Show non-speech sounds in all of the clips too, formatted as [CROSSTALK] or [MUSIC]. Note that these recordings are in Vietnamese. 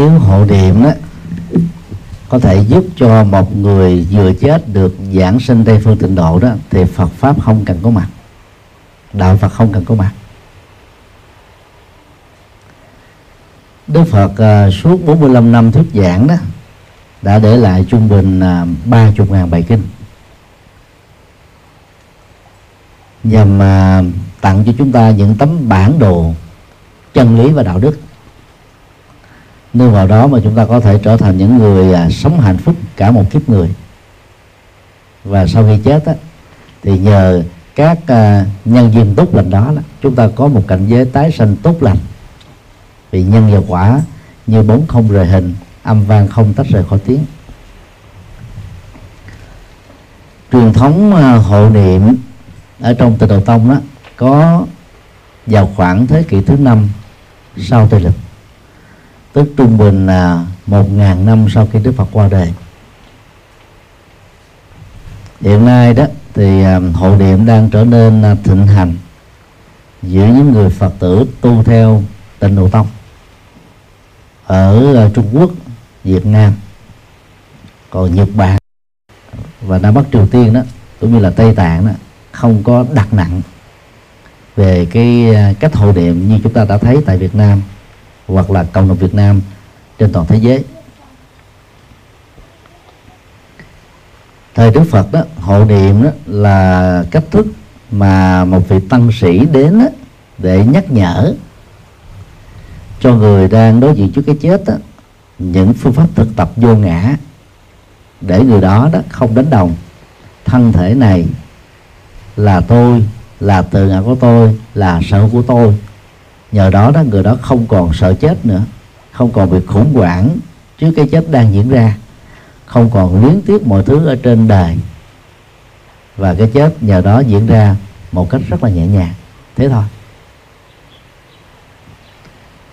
Phật. nếu hộ niệm đó có thể giúp cho một người vừa chết được giảng sinh tây phương tịnh độ đó thì Phật pháp không cần có mặt. Đạo Phật không cần có mặt. Đức Phật uh, suốt 45 năm thuyết giảng đó đã để lại trung bình à, ba chục ngàn bài kinh. Nhằm uh, tặng cho chúng ta những tấm bản đồ chân lý và đạo đức nương vào đó mà chúng ta có thể trở thành những người à, sống hạnh phúc cả một kiếp người. Và sau khi chết á, thì nhờ các à, nhân duyên tốt lành đó, đó chúng ta có một cảnh giới tái sanh tốt lành. Vì nhân và quả như bốn không rời hình âm vang không tách rời khỏi tiếng. Truyền thống à, hộ niệm ở trong tịnh độ tông đó có vào khoảng thế kỷ thứ năm sau tây lịch tức trung bình là một ngàn năm sau khi Đức Phật qua đời. Hiện nay đó thì à, hộ niệm đang trở nên à, thịnh hành giữa những người Phật tử tu theo tịnh độ tông ở à, Trung Quốc, Việt Nam, còn Nhật Bản và Nam Bắc Triều Tiên đó cũng như là Tây Tạng đó không có đặt nặng về cái cách hộ niệm như chúng ta đã thấy tại Việt Nam hoặc là cộng đồng Việt Nam trên toàn thế giới. Thời Đức Phật đó hộ niệm đó là cách thức mà một vị tăng sĩ đến đó, để nhắc nhở cho người đang đối diện trước cái chết đó, những phương pháp thực tập vô ngã để người đó đó không đánh đồng. Thân thể này là tôi là từ ngã của tôi là sở hữu của tôi nhờ đó đó người đó không còn sợ chết nữa không còn bị khủng hoảng trước cái chết đang diễn ra không còn luyến tiếc mọi thứ ở trên đời. Và cái chết nhờ đó diễn ra một cách rất là nhẹ nhàng. Thế thôi.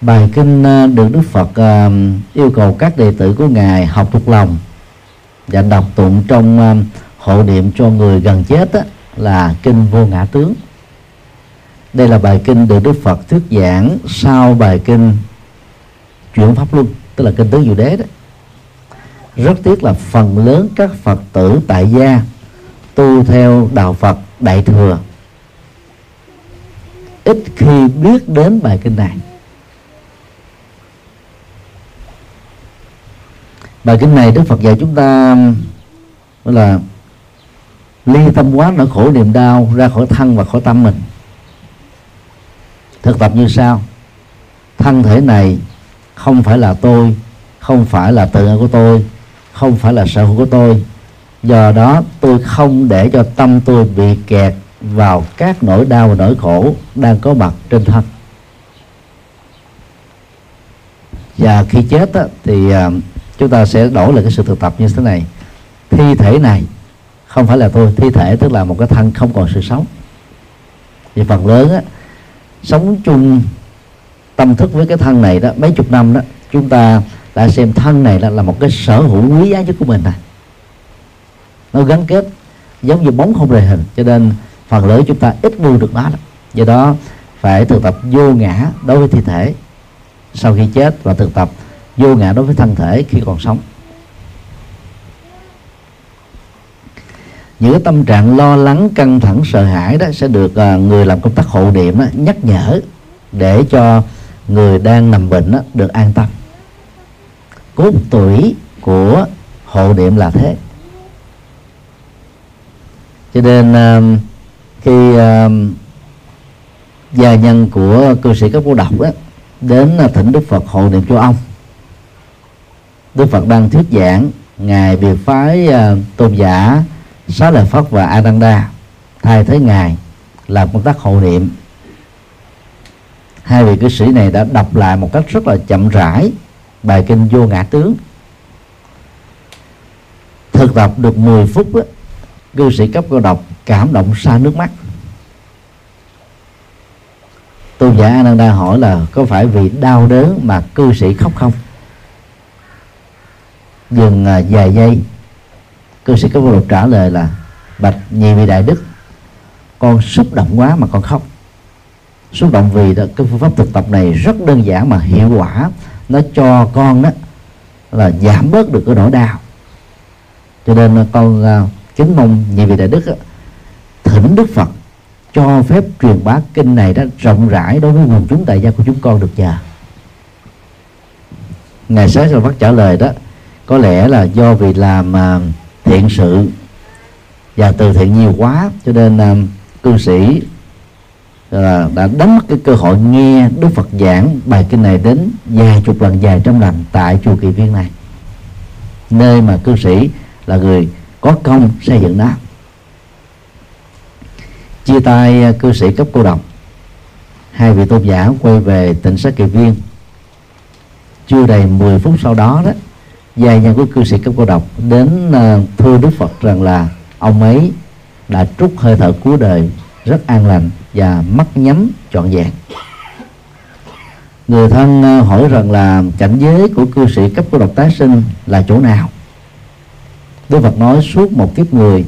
Bài kinh ờ, được đức phật ờ, yêu cầu các đệ tử của ngài học thuộc lòng và đọc tụng trong ờ, hộ niệm cho người gần chết đó, là kinh vô ngã tướng đây là bài kinh được đức phật thuyết giảng sau bài kinh chuyển pháp luân, tức là kinh tứ diệu đế đó. Rất tiếc là phần lớn các phật tử tại gia tu theo đạo phật đại thừa. Ít khi biết đến bài kinh này. Bài kinh này đức phật dạy chúng ta là ly tâm quá, nỗi khổ niềm đau ra khỏi thân và khỏi tâm mình thực tập như sau. Thân thể này không phải là tôi không phải là tự ngã của tôi không phải là sở hữu của tôi. Do đó tôi không để cho tâm tôi bị kẹt vào các nỗi đau và nỗi khổ đang có mặt trên thân. Và khi chết á, thì à, chúng ta sẽ đổi lại cái sự thực tập như thế này. Thi thể này không phải là tôi thi thể tức là một cái thân không còn sự sống. Thì phần lớn á, sống chung tâm thức với cái thân này đó mấy chục năm đó chúng ta đã xem thân này là, là một cái sở hữu quý giá nhất của mình này. Nó gắn kết giống như bóng không rời hình cho nên phần lớn chúng ta ít buông được nó lắm. Do đó phải thực tập vô ngã đối với thi thể sau khi chết và thực tập vô ngã đối với thân thể khi còn sống. Những cái tâm trạng lo lắng căng thẳng sợ hãi đó sẽ được uh, người làm công tác hộ niệm đó, nhắc nhở để cho người đang nằm bệnh đó, được an tâm. Cốt tuổi của hộ niệm là thế. Cho nên uh, khi uh, gia nhân của cư sĩ các cô độc đó đến uh, thỉnh đức phật hộ niệm cho ông. Đức phật đang thuyết giảng ngài biệt phái uh, tôn giả xá lợi phất và ananda thay thế ngài làm công tác hộ niệm. Hai vị cư sĩ này đã đọc lại một cách rất là chậm rãi bài kinh vô ngã tướng. Thực tập được 10 phút đó, cư sĩ cấp cô độc cảm động xa nước mắt. Tôn giả Ananda hỏi là có phải vì đau đớn mà cư sĩ khóc không? Dừng à, vài giây cư sĩ có một trả lời là bạch nhị vị đại đức con xúc động quá mà con khóc. Xúc động vì đó, cái phương pháp thực tập này rất đơn giản mà hiệu quả. Nó cho con đó là giảm bớt được cái nỗi đau. Cho nên con uh, kính mong nhị vị đại đức đó, thỉnh đức phật cho phép truyền bá kinh này đó rộng rãi đối với quần chúng tại gia của chúng con được nhờ. Ngày sáng rồi bác trả lời đó có lẽ là do vì làm uh, thiện sự và từ thiện nhiều quá. Cho nên uh, cư sĩ là đã đánh mất cái cơ hội nghe Đức Phật giảng bài kinh này đến vài chục lần dài trăm lần tại chùa Kỳ Viên này. Nơi mà cư sĩ là người có công xây dựng nó. Chia tay à, cư sĩ cấp cô độc. Hai vị tôn giả quay về tỉnh sát Kỳ Viên. Chưa đầy 10 phút sau đó đó gia nhân của cư sĩ cấp cô độc đến ờ, thưa Đức Phật rằng là ông ấy đã trút hơi thở cuối đời rất an lành và mắt nhắm trọn vẹn. Người thân ờ, hỏi rằng là cảnh giới của cư sĩ cấp cô độc tái sinh là chỗ nào? Đức Phật nói suốt một kiếp người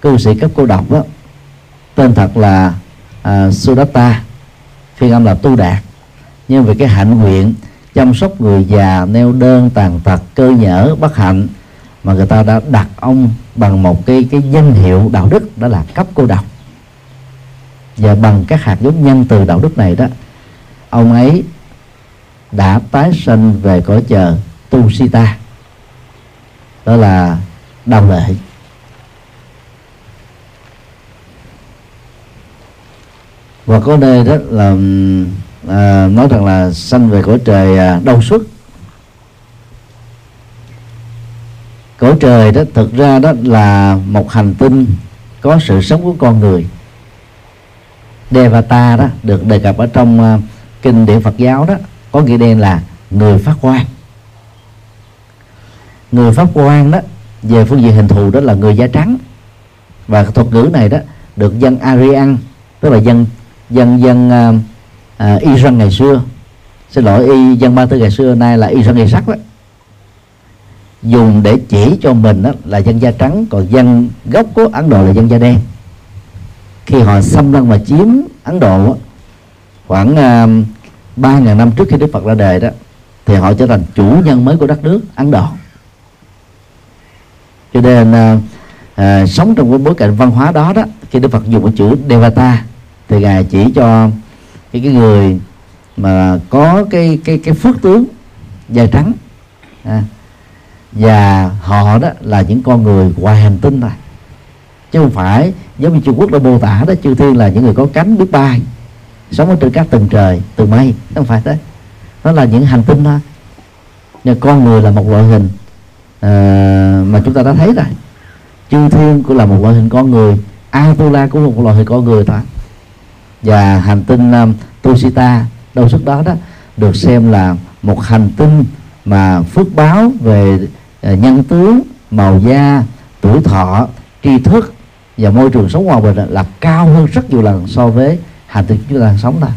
cư sĩ cấp cô độc đó tên thật là uh, Sudatta phiên âm là tu đạt. Nhưng vì cái hạnh nguyện chăm sóc người già, neo đơn, tàn tật, cơ nhở, bất hạnh. Mà người ta đã đặt ông bằng một cái cái danh hiệu đạo đức, đó là cấp cô độc. Và bằng các hạt giống nhân từ đạo đức này đó, ông ấy đã tái sinh về cõi chờ tu sita đó là đồng lệ. Và có nơi đó là à, nói rằng là sanh về cõi trời à, đau xuất cõi trời đó thực ra đó là một hành tinh có sự sống của con người. Devata đó được đề cập ở trong uh, kinh điển Phật giáo đó có nghĩa đen là người phát quan người phát quan đó về phương diện hình thù đó là người da trắng. Và thuật ngữ này đó được dân Aryan tức là dân dân dân uh, À, uh, Iran ngày xưa. Xin lỗi y dân ba tư ngày xưa nay là Iran ngày sắc đó. Dùng để chỉ cho mình đó là dân da trắng còn dân gốc của Ấn Độ là dân da đen. Khi họ xâm lăng và chiếm Ấn Độ khoảng uh, ba ngàn năm trước khi Đức Phật ra đời đó thì họ trở thành chủ nhân mới của đất nước Ấn Độ. Cho nên uh, uh, sống trong cái bối cảnh văn hóa đó đó khi Đức Phật dùng cái chữ Devata thì ngài chỉ cho cái, cái người mà có cái cái cái phước tướng da trắng à, và họ đó là những con người ngoài hành tinh thôi. Chứ không phải giống như Trung Quốc đã mô tả đó chư thiên là những người có cánh biết bay sống ở trên các tầng trời từ mây. Không phải thế. Nó là những hành tinh thôi. Nhưng con người là một loại hình uh, mà chúng ta đã thấy rồi. Chư thiên cũng là một loại hình con người Atula cũng là một loại hình con người thôi và hành tinh um, Tusita đâu xuất đó đó được xem là một hành tinh mà phước báo về uh, nhân tướng màu da tuổi thọ tri thức và môi trường sống hòa bình là cao hơn rất nhiều lần so với hành tinh chúng ta đang sống ta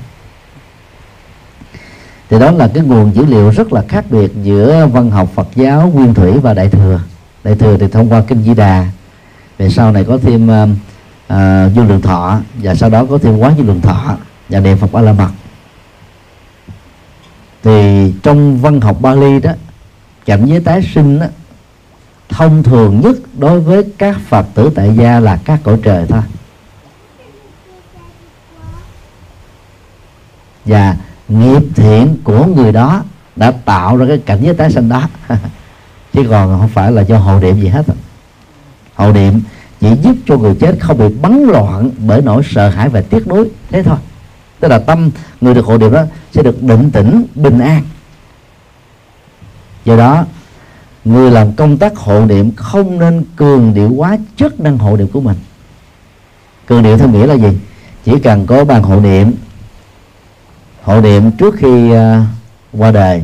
thì đó là cái nguồn dữ liệu rất là khác biệt giữa văn học Phật giáo nguyên thủy và đại thừa. Đại thừa thì thông qua kinh di đà. Về sau này có thêm uh, Ờ, uh, dương lượng thọ. Và sau đó có thêm quán dương lượng thọ và niệm phật a la mật. Thì trong văn học Bali đó cảnh giới tái sinh đó, thông thường nhất đối với các phật tử tại gia là các cõi trời thôi. Và nghiệp thiện của người đó đã tạo ra cái cảnh giới tái sinh đó. [LAUGHS] Chứ còn không phải là do hộ niệm gì hết. Hộ niệm chỉ giúp cho người chết không bị bắn loạn bởi nỗi sợ hãi và tiếc nuối. Thế thôi. Tức là tâm người được hộ niệm đó sẽ được định tĩnh bình an. Do đó người làm công tác hộ niệm không nên cường điệu quá chức năng hộ niệm của mình. Cường điệu theo nghĩa là gì? Chỉ cần có bàn hộ niệm hộ niệm trước khi uh, qua đời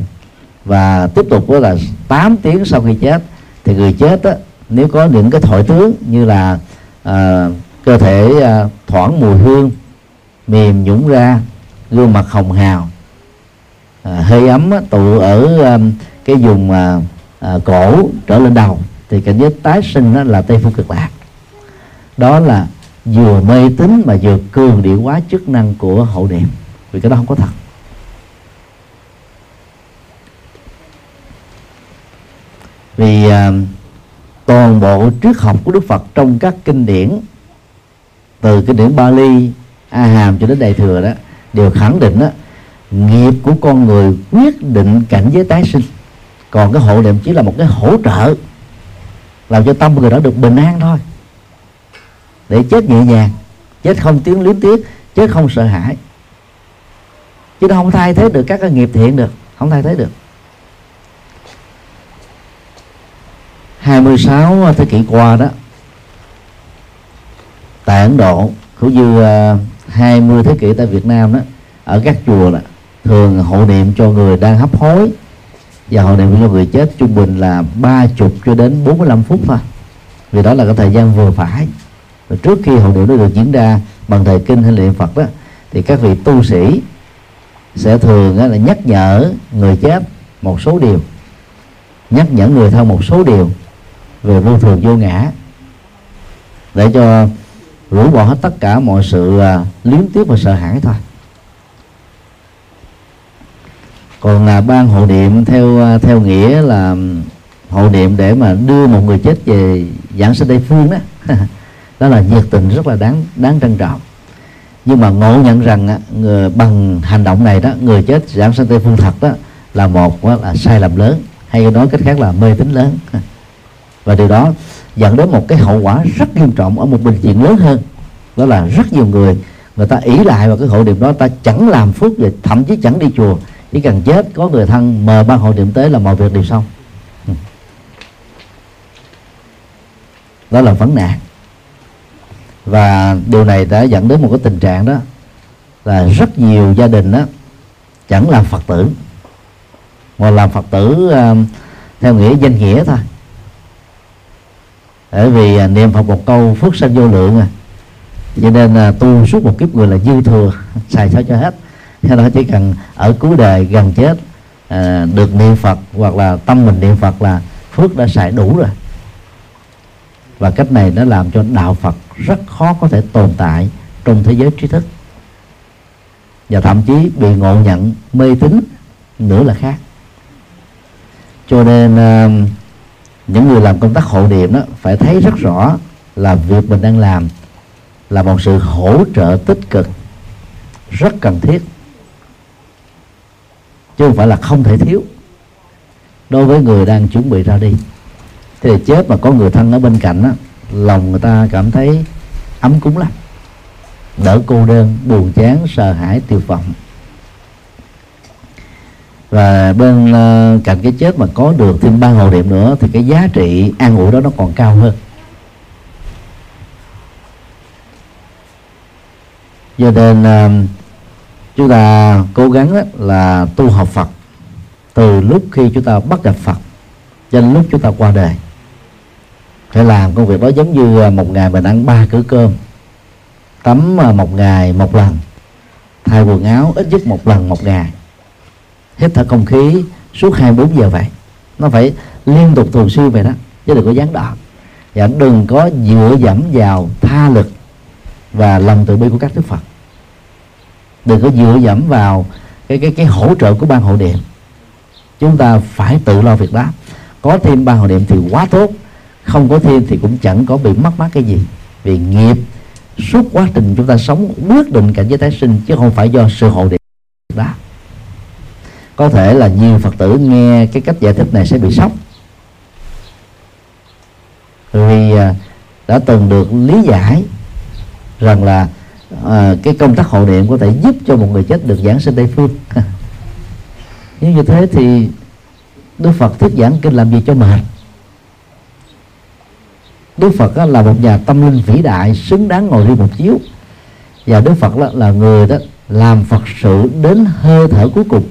và tiếp tục đó là 8 tiếng sau khi chết thì người chết đó, nếu có những cái thổi tướng như là à, cơ thể à, thoảng mùi hương mềm nhũng ra gương mặt hồng hào à, hơi ấm á, tụ ở à, cái vùng à, à, cổ trở lên đầu thì cảnh giới tái sinh đó là tây phương cực lạc. Đó là vừa mê tín mà vừa cường điệu quá chức năng của hậu niệm vì cái đó không có thật. Vì uh, toàn bộ triết học của Đức Phật trong các kinh điển từ kinh điển Bali, A Hàm cho đến Đại thừa đó đều khẳng định đó nghiệp của con người quyết định cảnh giới tái sinh. Còn cái hộ niệm chỉ là một cái hỗ trợ làm cho tâm người đó được bình an thôi. Để chết nhẹ nhàng chết không tiếng liếm tiếc chết không sợ hãi. Chứ nó không thay thế được các cái nghiệp thiện được không thay thế được. 26 thế kỷ qua đó tại Ấn Độ cũng như 20 thế kỷ tại Việt Nam đó, ở các chùa là thường hộ niệm cho người đang hấp hối và hộ niệm cho người chết trung bình là ba chục cho đến 45 phút thôi. Vì đó là cái thời gian vừa phải. Và trước khi hộ niệm nó được diễn ra bằng thời kinh hay niệm Phật đó, thì các vị tu sĩ sẽ thường là nhắc nhở người chết một số điều, nhắc nhở người thân một số điều về vô thường vô ngã. Để cho rũ bỏ hết tất cả mọi sự uh, liếm tiếp và sợ hãi thôi. Còn là ban hộ niệm theo à, theo nghĩa là ừ, hộ niệm để mà đưa một người chết về giảng sinh tây phương đó. [LAUGHS] Đó là nhiệt tình rất là đáng đáng trân trọng. Nhưng mà ngộ nhận rằng à, người, bằng hành động này đó người chết giảng sinh tây phương thật đó là một là sai lầm lớn. Hay nói cách khác là mê tín lớn. [LAUGHS] và điều đó dẫn đến một cái hậu quả rất nghiêm trọng ở một bệnh viện lớn hơn. Đó là rất nhiều người người ta ỷ lại vào cái hội niệm đó ta chẳng làm phước và thậm chí chẳng đi chùa. Chỉ cần chết có người thân mời ban hội niệm tới là mọi việc đều xong. Ừ. Đó là vấn nạn. Và điều này đã dẫn đến một cái tình trạng đó là rất nhiều gia đình đó chẳng làm phật tử. Mà làm phật tử uh, theo nghĩa danh nghĩa thôi bởi vì à, niệm phật một câu phước sanh vô lượng à. Cho nên à, tu suốt một kiếp người là dư thừa xài sao cho hết. Cho đó chỉ cần ở cuối đời gần chết à, được niệm phật hoặc là tâm mình niệm phật là phước đã xài đủ rồi. Và cách này nó làm cho đạo phật rất khó có thể tồn tại trong thế giới trí thức. Và thậm chí bị ngộ nhận mê tín nữa là khác. Cho nên à, những người làm công tác hộ niệm đó phải thấy rất rõ là việc mình đang làm là một sự hỗ trợ tích cực rất cần thiết. Chứ không phải là không thể thiếu. Đối với người đang chuẩn bị ra đi thế thì chết mà có người thân ở bên cạnh đó, lòng người ta cảm thấy ấm cúng lắm. Đỡ cô đơn buồn chán sợ hãi tiêu vọng và bên uh, cạnh cái chết mà có được thêm ba hồ niệm nữa thì cái giá trị an ủi đó nó còn cao hơn. Cho nên uh, chúng ta cố gắng đó là tu học Phật từ lúc khi chúng ta bắt gặp Phật cho đến lúc chúng ta qua đời. Phải làm công việc đó giống như ờ, một ngày mình ăn ba cử cơm tắm ờ, một ngày một lần thay quần áo ít nhất một lần một ngày hít thở không khí suốt 24 giờ vậy. Nó phải liên tục thường xuyên vậy đó, chứ đừng có gián đoạn. Và đừng có dựa dẫm vào tha lực và lòng từ bi của các đức phật. Đừng có dựa dẫm vào cái cái cái hỗ trợ của ban hộ niệm. Chúng ta phải tự lo việc đó. Có thêm ban hộ niệm thì quá tốt, không có thêm thì cũng chẳng có bị mất mát cái gì. Vì nghiệp suốt quá trình chúng ta sống, quyết định cảnh giới tái sinh, chứ không phải do sự hộ niệm có thể là nhiều phật tử nghe cái cách giải thích này sẽ bị sốc. Vì à, đã từng được lý giải rằng là à, cái công tác hộ niệm có thể giúp cho một người chết được giảng sinh tây phương. [LAUGHS] Nếu như thế thì đức phật thuyết giảng kinh làm gì cho mệt? Đức phật là một nhà tâm linh vĩ đại xứng đáng ngồi đi một chiếu. Và đức phật là người đó làm phật sự đến hơi thở cuối cùng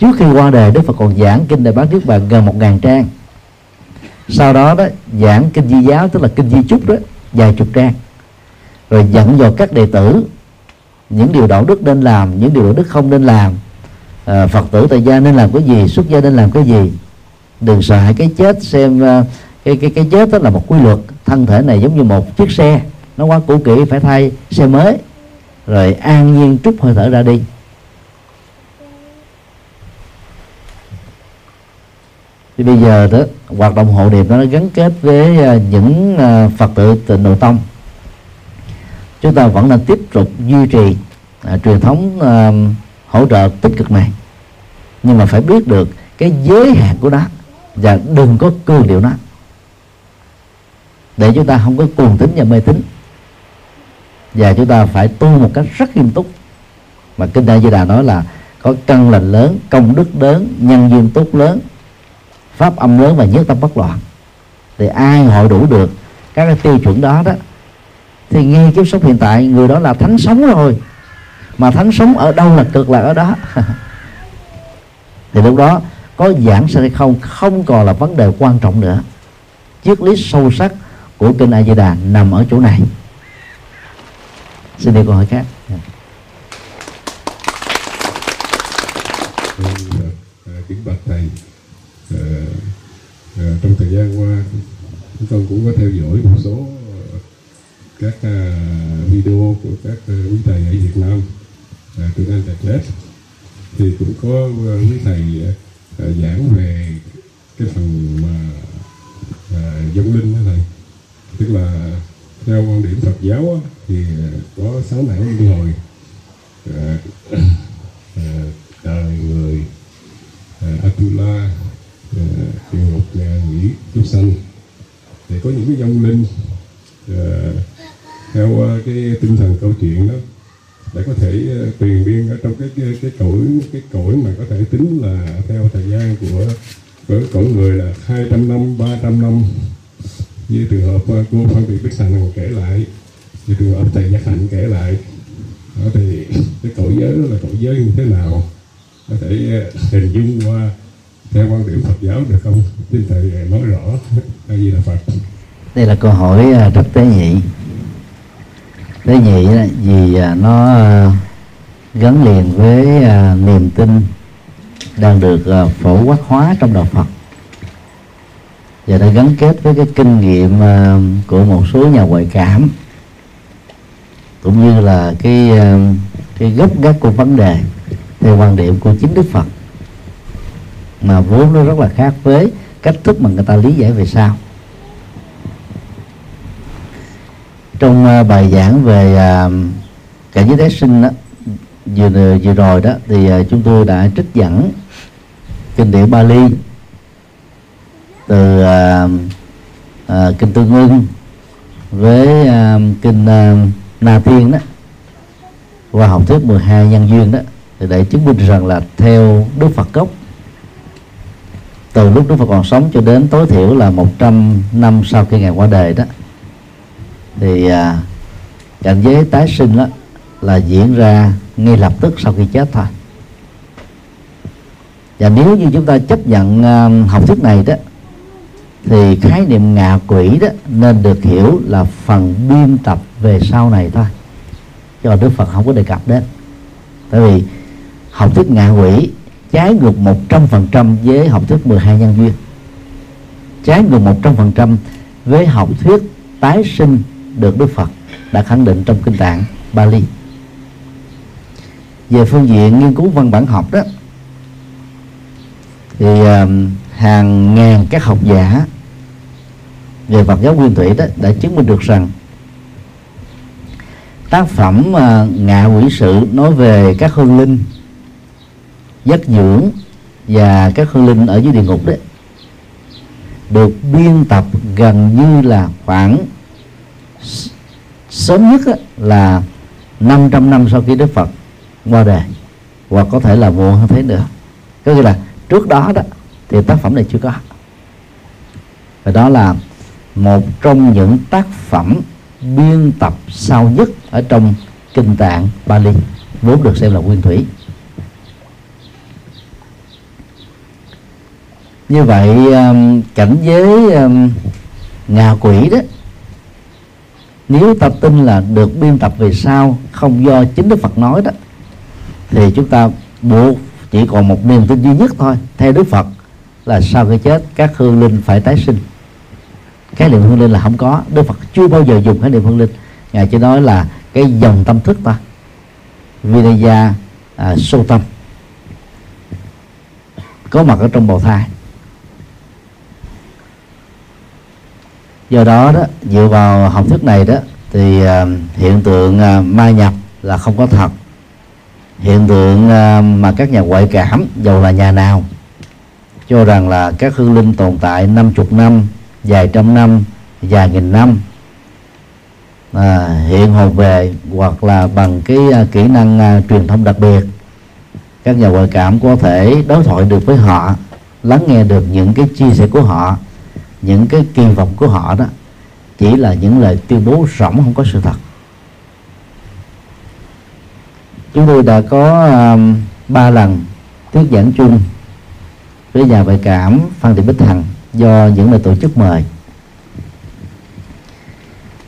trước khi qua đời đức phật còn giảng kinh đại bát niết bàn gần một ngàn trang. Sau đó đó giảng kinh di giáo tức là kinh di chúc đó vài chục trang. Rồi dẫn vào các đệ tử những điều đạo đức nên làm những điều đạo đức không nên làm. À, phật tử tại gia nên làm cái gì xuất gia nên làm cái gì. Đừng sợ hãi cái chết xem uh, cái cái cái chết đó là một quy luật. Thân thể này giống như một chiếc xe nó quá cũ kỹ phải thay xe mới. Rồi an nhiên trút hơi thở ra đi. Thì bây giờ đó hoạt động hộ niệm nó gắn kết với à, những à, phật tử tịnh độ tông chúng ta vẫn nên tiếp tục duy trì à, truyền thống à, hỗ trợ tích cực này. Nhưng mà phải biết được cái giới hạn của nó và đừng có cương điệu nó. Để chúng ta không có cuồng tính và mê tín. Và chúng ta phải tu một cách rất nghiêm túc. Mà kinh đại di đà nói là có căn lành lớn công đức lớn nhân duyên tốt lớn pháp âm lớn và nhất tâm bất loạn. Thì ai hội đủ được các cái tiêu chuẩn đó đó, thì ngay kiếp sống hiện tại, người đó là thánh sống rồi. Mà thánh sống ở đâu là cực là ở đó. [LAUGHS] Thì lúc đó có giảng sanh hay không không còn là vấn đề quan trọng nữa. Triết lý sâu sắc của kinh A Di Đà nằm ở chỗ này. Xin đi câu hỏi khác à, kính bạch thầy à, à, trong thời gian qua chúng con cũng có theo dõi một số ờ, các ờ, video của các ờ, quý thầy ở Việt Nam từ Anh Net thì cũng có quý thầy giảng về cái phần mà dân giống linh đó thầy. Tức là theo quan điểm Phật giáo á, thì có sáu nẻo luân hồi [CLEARS THROAT] đời người à, Atula à, địa ngục nhà quỷ chúng sanh thì có những cái vong linh uh, ờ, theo uh, cái tinh thần câu chuyện đó để có thể ờ, uh, truyền biên ở trong cái cái cái cõi cái cõi mà có thể tính là theo thời gian của của cõi người là 200 năm 300 năm. Như trường hợp uh, cô Phan Thị Bích Sành kể lại như trường hợp thầy Giác Hạnh kể lại đó thì cái cõi giới đó là cõi giới như thế nào? Có thể uh, hình dung qua theo quan điểm Phật giáo được không? Xin thầy nói rõ. Là gì là Phật? Đây là câu hỏi à, rất tế nhị. Tế nhị vì à, nó à, gắn liền với niềm tin đang được phổ quát hóa trong đạo Phật. Và đã gắn kết với cái kinh nghiệm của một số nhà ngoại cảm, cũng như là cái cái gốc gác của vấn đề theo quan điểm của chính Đức Phật mà vốn nó rất là khác với cách thức mà người ta lý giải về sau. Trong ờ, bài giảng về ờ, cảnh giới tái sinh đó vừa vừa rồi đó thì ờ, chúng tôi đã trích dẫn kinh điển Bali từ uh, kinh Tương Ưng với uh, kinh uh, Na Thiên đó qua học thuyết 12 nhân duyên đó thì để chứng minh rằng là theo Đức Phật gốc từ lúc Đức Phật còn sống cho đến tối thiểu là 100 năm sau khi ngài qua đời đó thì à, cảnh giới tái sinh đó là diễn ra ngay lập tức sau khi chết thôi. Và nếu như chúng ta chấp nhận à, học thuyết này đó thì khái niệm ngạ quỷ đó nên được hiểu là phần biên tập về sau này thôi cho Đức Phật không có đề cập đến. Tại vì học thuyết ngạ quỷ trái ngược một trăm phần trăm với học thuyết 12 nhân duyên. Trái ngược một trăm phần trăm với học thuyết tái sinh được Đức Phật đã khẳng định trong kinh tạng Bali. Về phương diện nghiên cứu văn bản học đó, thì à, hàng ngàn các học giả về Phật giáo nguyên thủy đó đã chứng minh được rằng tác phẩm à, ngạ quỷ sự nói về các hương linh giấc dưỡng và các hương linh ở dưới địa ngục đấy. Được biên tập gần như là khoảng sớm nhất là 500 năm sau khi Đức Phật qua đời, hoặc có thể là muộn hơn thế nữa. Có nghĩa là trước đó đó thì tác phẩm này chưa có. Và đó là một trong những tác phẩm biên tập sau nhất ở trong kinh tạng Bali vốn được xem là nguyên thủy. Như vậy um, cảnh giới um, ngạ quỷ đó nếu ta tin là được biên tập về sau không do chính Đức Phật nói đó thì chúng ta buộc chỉ còn một niềm tin duy nhất thôi theo Đức Phật là sau khi chết các hương linh phải tái sinh. Khái niệm hương linh là không có. Đức Phật chưa bao giờ dùng khái niệm hương linh. Ngài chỉ nói là cái dòng tâm thức ta Vinaya à, sâu tâm. Có mặt ở trong bào thai. Do đó đó dựa vào học thuyết này đó thì uh, hiện tượng uh, ma nhập là không có thật. Hiện tượng uh, mà các nhà ngoại cảm dầu là nhà nào cho rằng là các hương linh tồn tại năm chục năm vài trăm năm vài nghìn năm à, hiện hồn về hoặc là bằng cái uh, kỹ năng uh, truyền thông đặc biệt các nhà ngoại cảm có thể đối thoại được với họ lắng nghe được những cái chia sẻ của họ những cái kỳ vọng của họ đó chỉ là những lời tuyên bố rỗng không có sự thật. Chúng tôi đã có um, ba lần thuyết giảng chung với nhà ngoại cảm phan thị bích hằng do những lời tổ chức mời.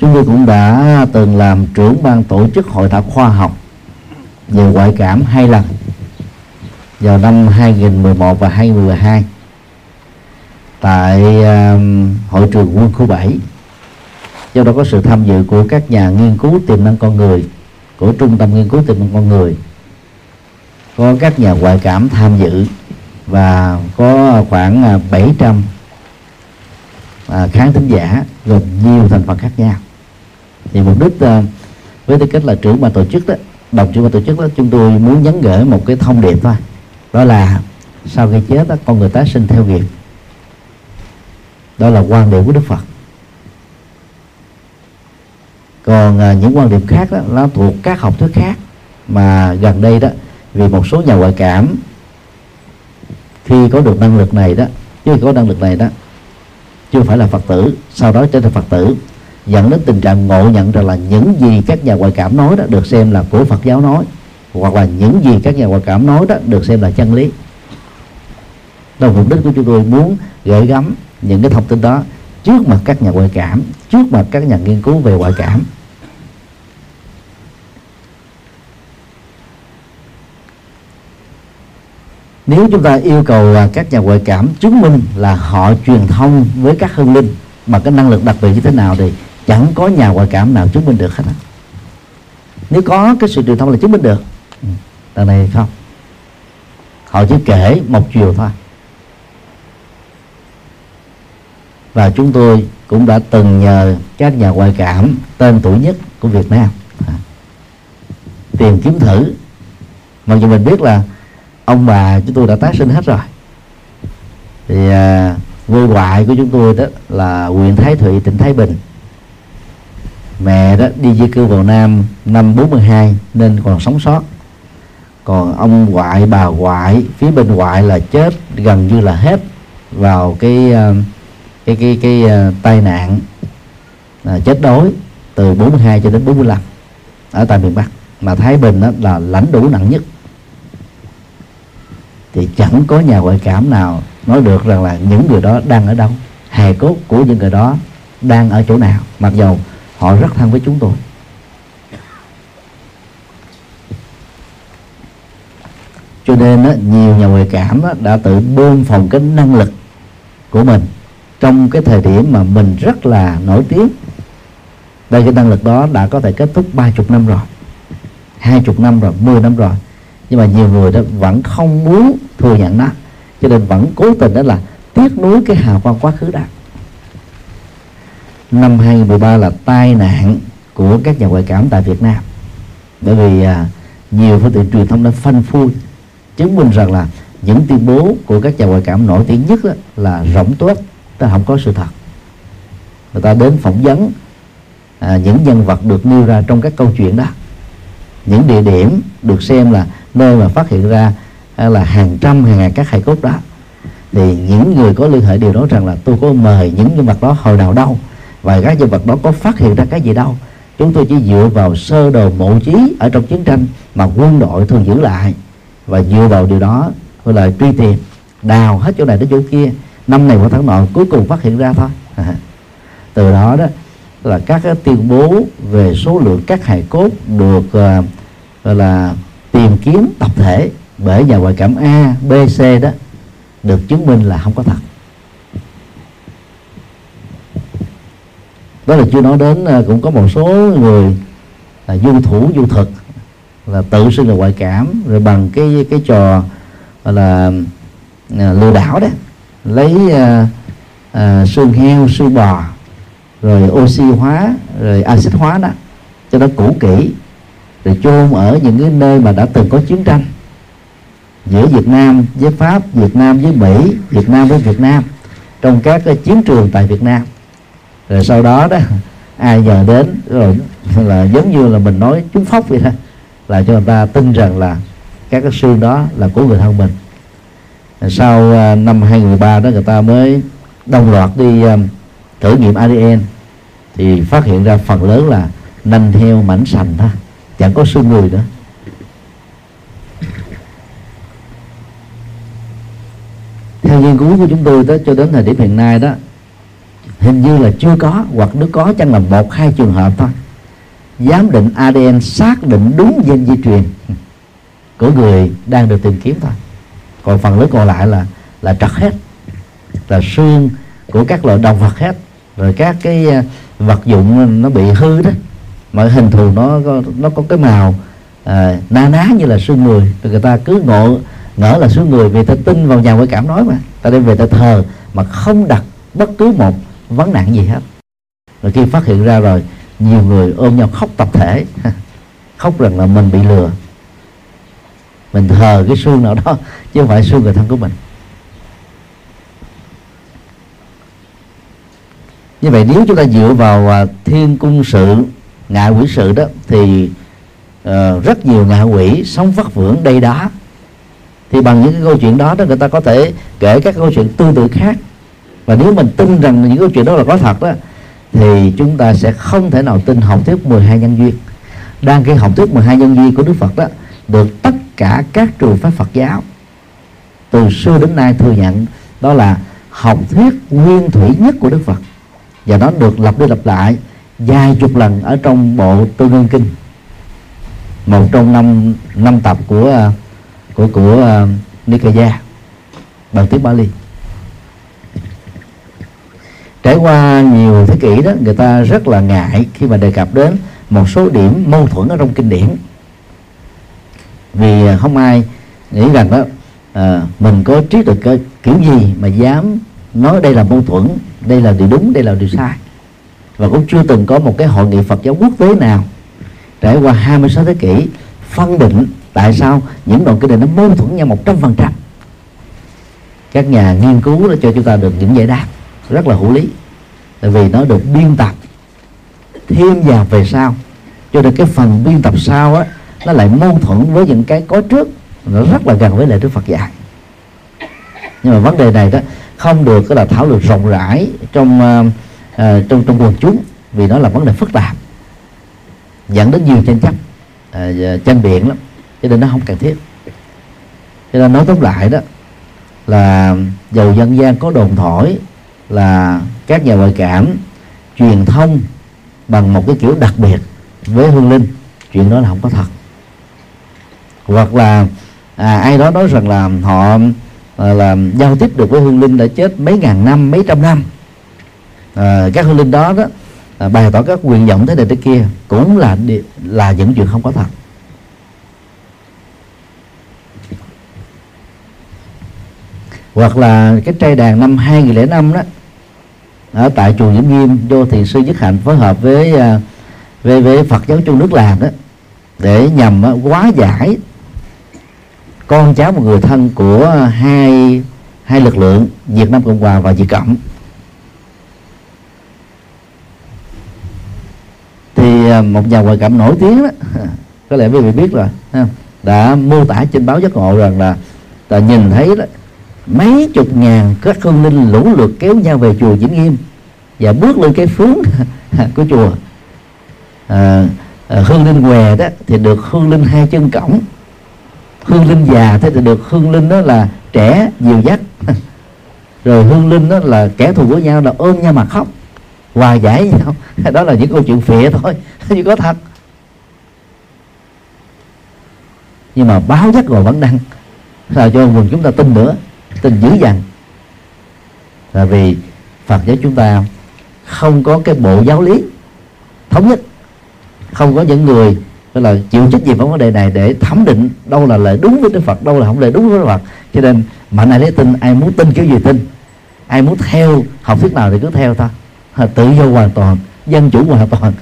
Chúng tôi cũng đã từng làm trưởng ban tổ chức hội thảo khoa học về ngoại cảm hai lần vào năm 2011 và 2012 tại um, hội trường quân khu 7 do đó có sự tham dự của các nhà nghiên cứu tiềm năng con người của trung tâm nghiên cứu tiềm năng con người. Có các nhà ngoại cảm tham dự và có khoảng à, 700 à, khán thính giả gồm nhiều thành phần khác nhau. Thì mục đích à, với tư cách là trưởng ban tổ chức đó đồng trưởng ban tổ chức đó chúng tôi muốn nhắn gửi một cái thông điệp thôi. Đó là sau khi chết đó, con người tái sinh theo nghiệp đó là quan điểm của đức phật. Còn à, những quan điểm khác đó nó thuộc các học thuyết khác. Mà gần đây đó vì một số nhà ngoại cảm khi có được năng lực này đó chứ có năng lực này đó chưa phải là phật tử sau đó trở thành phật tử dẫn đến tình trạng ngộ nhận rằng là những gì các nhà ngoại cảm nói đó được xem là của phật giáo nói hoặc là những gì các nhà ngoại cảm nói đó được xem là chân lý. Đó là mục đích của chúng tôi muốn gửi gắm những cái thông tin đó trước mặt các nhà ngoại cảm, trước mặt các nhà nghiên cứu về ngoại cảm. Nếu chúng ta yêu cầu các nhà ngoại cảm chứng minh là họ truyền thông với các hương linh bằng cái năng lực đặc biệt như thế nào thì chẳng có nhà ngoại cảm nào chứng minh được hết á. Nếu có cái sự truyền thông là chứng minh được. Ừ, Lần này không. Họ chỉ kể một chiều thôi. Và chúng tôi cũng đã từng nhờ các nhà ngoại cảm tên tuổi nhất của Việt Nam. À, tìm kiếm thử. Mặc dù mình biết là ông bà chúng tôi đã tái sinh hết rồi. Thì à, quê ngoại của chúng tôi đó là huyện Thái Thụy tỉnh Thái Bình. Mẹ đó đi di cư vào Nam năm 42 nên còn sống sót. Còn ông ngoại bà ngoại phía bên ngoại là chết gần như là hết vào cái uh, cái cái cái uh, tai nạn uh, chết đói từ 42 cho đến 45 ở tại miền Bắc. Mà Thái Bình đó là lãnh đủ nặng nhất. Thì chẳng có nhà ngoại cảm nào nói được rằng là những người đó đang ở đâu hài cốt của những người đó đang ở chỗ nào mặc dầu họ rất thân với chúng tôi. Cho nên đó, nhiều nhà ngoại cảm đó, đã tự bơm phòng cái năng lực của mình trong cái thời điểm mà mình rất là nổi tiếng đây cái năng lực đó đã có thể kết thúc ba chục năm rồi hai chục năm rồi 10 năm rồi. Nhưng mà nhiều người đó vẫn không muốn thừa nhận nó cho nên vẫn cố tình đó là tiếc nuối cái hào quang quá khứ đó năm 2013 là tai nạn của các nhà ngoại cảm tại Việt Nam. Bởi vì à, nhiều phương tiện truyền thông đã phanh phui chứng minh rằng là những tuyên bố của các nhà ngoại cảm nổi tiếng nhất đó là rỗng tuếch ta không có sự thật. Người ta đến phỏng vấn à, những nhân vật được nêu ra trong các câu chuyện đó. Những địa điểm được xem là nơi mà phát hiện ra à, là hàng trăm hàng ngàn các hài cốt đó. Thì những người có liên hệ đều nói rằng là tôi có mời những nhân vật đó hồi nào đâu và các nhân vật đó có phát hiện ra cái gì đâu. Chúng tôi chỉ dựa vào sơ đồ mộ chí ở trong chiến tranh mà quân đội thường giữ lại. Và dựa vào điều đó gọi là truy tìm đào hết chỗ này đến chỗ kia năm này qua tháng nọ cuối cùng phát hiện ra thôi à. [LAUGHS] từ đó đó là các cái tuyên bố về số lượng các hài cốt được uh, gọi là tìm kiếm tập thể bởi nhà ngoại cảm A, B, C đó được chứng minh là không có thật đó là chưa nói đến uh, cũng có một số người là du thủ du thực là tự xưng là ngoại cảm rồi bằng cái cái trò gọi là uh, lừa đảo đấy lấy uh, uh, xương heo xương bò rồi oxy hóa rồi axit hóa đó cho nó cũ kỹ rồi chôn ở những cái nơi mà đã từng có chiến tranh giữa Việt Nam với Pháp, Việt Nam với Mỹ, Việt Nam với Việt Nam trong các cái chiến trường tại Việt Nam. Rồi sau đó đó [LAUGHS] ai nhờ đến rồi [LAUGHS] là giống như là mình nói trúng phóc vậy đó là cho người ta tin rằng là các cái xương đó là của người thân mình sau à, năm 2013 đó người ta mới đồng loạt đi à, thử nghiệm ADN thì phát hiện ra phần lớn là nanh heo mảnh sành thôi chẳng có xương người nữa. Theo nghiên cứu của chúng tôi đó cho đến thời điểm hiện nay đó, hình như là chưa có hoặc nếu có chăng là một, hai trường hợp thôi. Giám định ADN xác định đúng gen di truyền của người đang được tìm kiếm thôi còn phần lớn còn lại là là trật hết là xương của các loại động vật hết. Rồi các cái à, vật dụng nó bị hư đó mọi hình thù nó nó có cái màu à, na ná như là xương người. Rồi người ta cứ ngộ ngỡ là xương người vì ta tin vào nhà ngoại cảm nói mà. Ta đem về ta thờ mà không đặt bất cứ một vấn nạn gì hết. Rồi khi phát hiện ra rồi nhiều người ôm nhau khóc tập thể. [LAUGHS] Khóc rằng là mình bị lừa mình thờ cái xương nào đó chứ không phải xương người thân của mình. Như vậy nếu chúng ta dựa vào à, thiên cung sự ngạ quỷ sự đó thì uh, rất nhiều ngạ quỷ sống vất vưởng đây đó thì bằng những cái câu chuyện đó đó người ta có thể kể các câu chuyện tương tự khác. Và nếu mình tin rằng những câu chuyện đó là có thật đó thì chúng ta sẽ không thể nào tin học thuyết 12 nhân duyên. Đang cái học thuyết 12 nhân duyên của Đức Phật đó được tất cả các trường phái Phật giáo. Từ xưa đến nay thừa nhận đó là học thuyết nguyên thủy nhất của Đức Phật. Và nó được lặp đi lặp lại vài chục lần ở trong bộ Tương Ưng Kinh. Một trong năm năm tập của của của uh, Nikaya bằng tiếng Bali trải qua nhiều thế kỷ đó người ta rất là ngại khi mà đề cập đến một số điểm mâu thuẫn ở trong kinh điển vì à, không ai nghĩ rằng đó à, mình có trí tuệ kiểu gì mà dám nói đây là mâu thuẫn đây là điều đúng đây là điều sai. Và cũng chưa từng có một cái hội nghị Phật giáo quốc tế nào trải qua 26 thế kỷ phân định tại sao những đoạn kinh này nó mâu thuẫn nhau một trăm phần trăm. Các nhà nghiên cứu đã cho chúng ta được những giải đáp rất là hữu lý tại vì nó được biên tập thêm vào về sau. Cho nên cái phần biên tập sau á nó lại mâu thuẫn với những cái có trước nó rất là gần với lời Đức Phật dạy. Nhưng mà vấn đề này đó không được cái là thảo luận rộng rãi trong uh, trong trong quần chúng vì nó là vấn đề phức tạp dẫn đến nhiều tranh chấp uh, tranh biện lắm. Cho nên nó không cần thiết. Cho nên nói tóm lại đó là dầu dân gian có đồn thổi là các nhà ngoại cảm truyền thông bằng một cái kiểu đặc biệt với hương linh. Chuyện đó là không có thật hoặc là à, ai đó nói rằng là họ à, là giao tiếp được với hương linh đã chết mấy ngàn năm mấy trăm năm. À, các hương linh đó đó à, bày tỏ các quyền vọng thế này thế kia cũng là là những chuyện không có thật. Hoặc là cái trai đàn năm 2005 đó ở tại chùa Vĩnh Nghiêm do thiền sư Nhất Hạnh phối hợp với à, với, với Phật giáo Trung nước làm đó để nhằm à, quá giải con cháu một người thân của hai hai lực lượng Việt Nam Cộng Hòa và Việt Cộng. Thì à, một nhà ngoại cảm nổi tiếng đó [LAUGHS] có lẽ quý vị biết rồi đã mô tả trên báo giác ngộ rằng là ta nhìn thấy đó mấy chục ngàn các hương linh lũ lượt kéo nhau về chùa Vĩnh Nghiêm và bước lên cái phướng [LAUGHS] của chùa. À, à, hương linh què đó thì được hương linh hai chân cổng hương linh già, thế thì được hương linh đó là trẻ dìu dắt [LAUGHS] rồi hương linh đó là kẻ thù của nhau là ôm nhau mà khóc, hòa giải nhau. [LAUGHS] Đó là những câu chuyện phịa thôi [LAUGHS] chứ có thật. Nhưng mà báo giác rồi vẫn đăng. Sao cho quần chúng ta tin nữa, tin dữ dằn. Là vì Phật giáo chúng ta không có cái bộ giáo lý thống nhất, không có những người tức là chịu trách nhiệm vào vấn đề này để thẩm định đâu là lời đúng với Đức Phật, đâu là không lời đúng với Đức Phật. Cho nên mạnh ai lấy tin, ai muốn tin kiểu gì tin. Ai muốn theo học thuyết nào thì cứ theo thôi, tự do hoàn toàn, dân chủ hoàn toàn.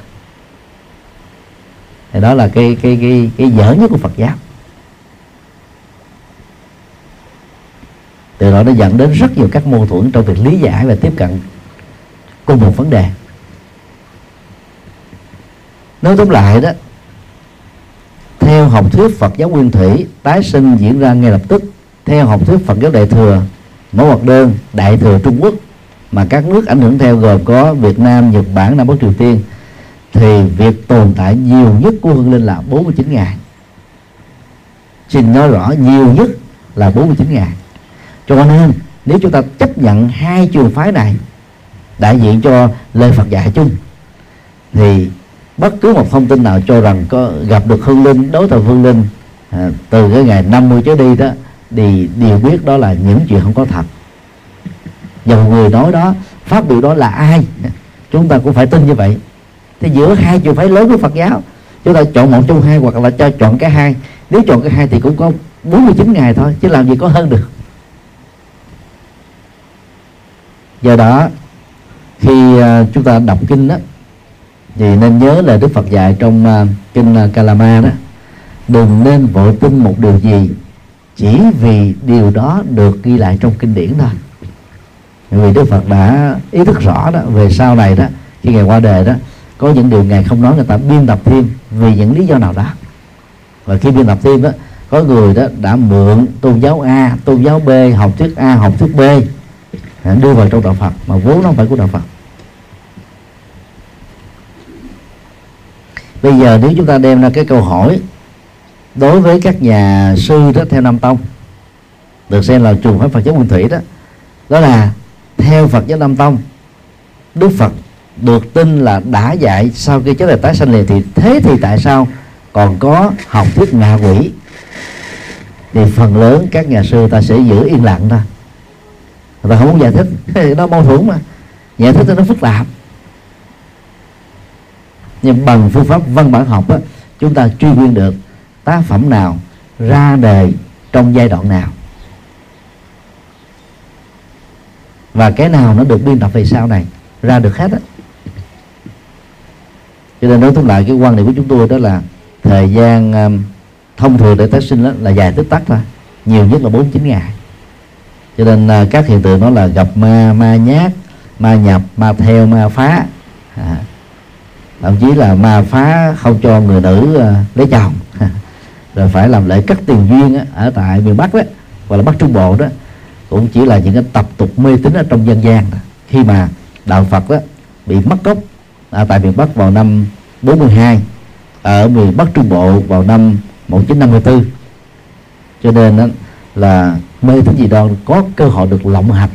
Thì đó là cái cái cái cái dở nhất của Phật giáo. Từ đó nó dẫn đến rất nhiều các mâu thuẫn trong việc lý giải và tiếp cận cùng một vấn đề. Nói tóm lại đó theo học thuyết Phật giáo nguyên thủy tái sinh diễn ra ngay lập tức. Theo học thuyết Phật giáo đại thừa mẫu hoạt đơn đại thừa Trung Quốc mà các nước ảnh hưởng theo gồm có Việt Nam, Nhật Bản, Nam Bắc Triều Tiên thì việc tồn tại nhiều nhất của hương linh là 49 ngày xin nói rõ nhiều nhất là 49 ngày cho nên nếu chúng ta chấp nhận hai trường phái này đại diện cho lời Phật dạy chung thì bất cứ một thông tin nào cho rằng có gặp được hương linh đối tượng hương linh à, từ cái ngày 50 trở đi đó thì đều biết đó là những chuyện không có thật. Dầu người nói đó phát biểu đó là ai? Chúng ta cũng phải tin như vậy. Thì giữa hai trường phái lớn của Phật giáo chúng ta chọn một trong hai hoặc là cho chọn cái hai. Nếu chọn cái hai thì cũng có 49 ngày thôi chứ làm gì có hơn được. Do đó khi à, chúng ta đọc kinh đó vì nên nhớ là Đức Phật dạy trong uh, kinh à, uh, Kalama đó đừng nên vội tin một điều gì chỉ vì điều đó được ghi lại trong kinh điển thôi. Vì Đức Phật đã ý thức rõ đó về sau này đó khi ngài qua đời đó có những điều ngài không nói người ta biên tập thêm vì những lý do nào đó. Và khi biên tập thêm đó có người đó đã mượn tôn giáo A tôn giáo B học thuyết A học thuyết B đưa vào trong đạo Phật mà vốn nó không phải của đạo Phật. Bây giờ nếu chúng ta đem ra cái câu hỏi, đối với các nhà sư đó theo Nam Tông, được xem là trường phái Phật giáo Nguyên Thủy đó đó là theo Phật giáo Nam Tông, Đức Phật được tin là đã dạy sau khi chết là tái sanh liền thì, thế thì tại sao còn có học thuyết ngạ quỷ? Thì phần lớn các nhà sư ta sẽ giữ yên lặng thôi. Ta không muốn giải thích, [LAUGHS] nó mâu thuẫn mà. Giải thích nó phức tạp nhưng bằng phương pháp văn bản học á, chúng ta truy nguyên được tác phẩm nào ra đề trong giai đoạn nào. Và cái nào nó được biên tập về sau này ra được hết á. Cho nên nói tóm lại cái quan điểm của chúng tôi đó là thời gian um, thông thường để tái sinh đó là dài tích tắc thôi nhiều nhất là 49 ngày. Cho nên uh, các hiện tượng nó là gặp ma ma nhát ma nhập ma theo ma phá. À, thậm chí là ma phá không cho người nữ ờ, lấy chồng. [LAUGHS] Rồi phải làm lễ cắt tiền duyên á, ở tại miền bắc đó hoặc là bắc trung bộ đó. Cũng chỉ là những cái tập tục mê tín ở trong dân gian khi mà đạo Phật đó bị mất gốc ở tại miền Bắc vào năm 42 ở miền Bắc Trung Bộ vào năm 1954 cho nên đó là mê tín dị đoan có cơ hội được lộng hành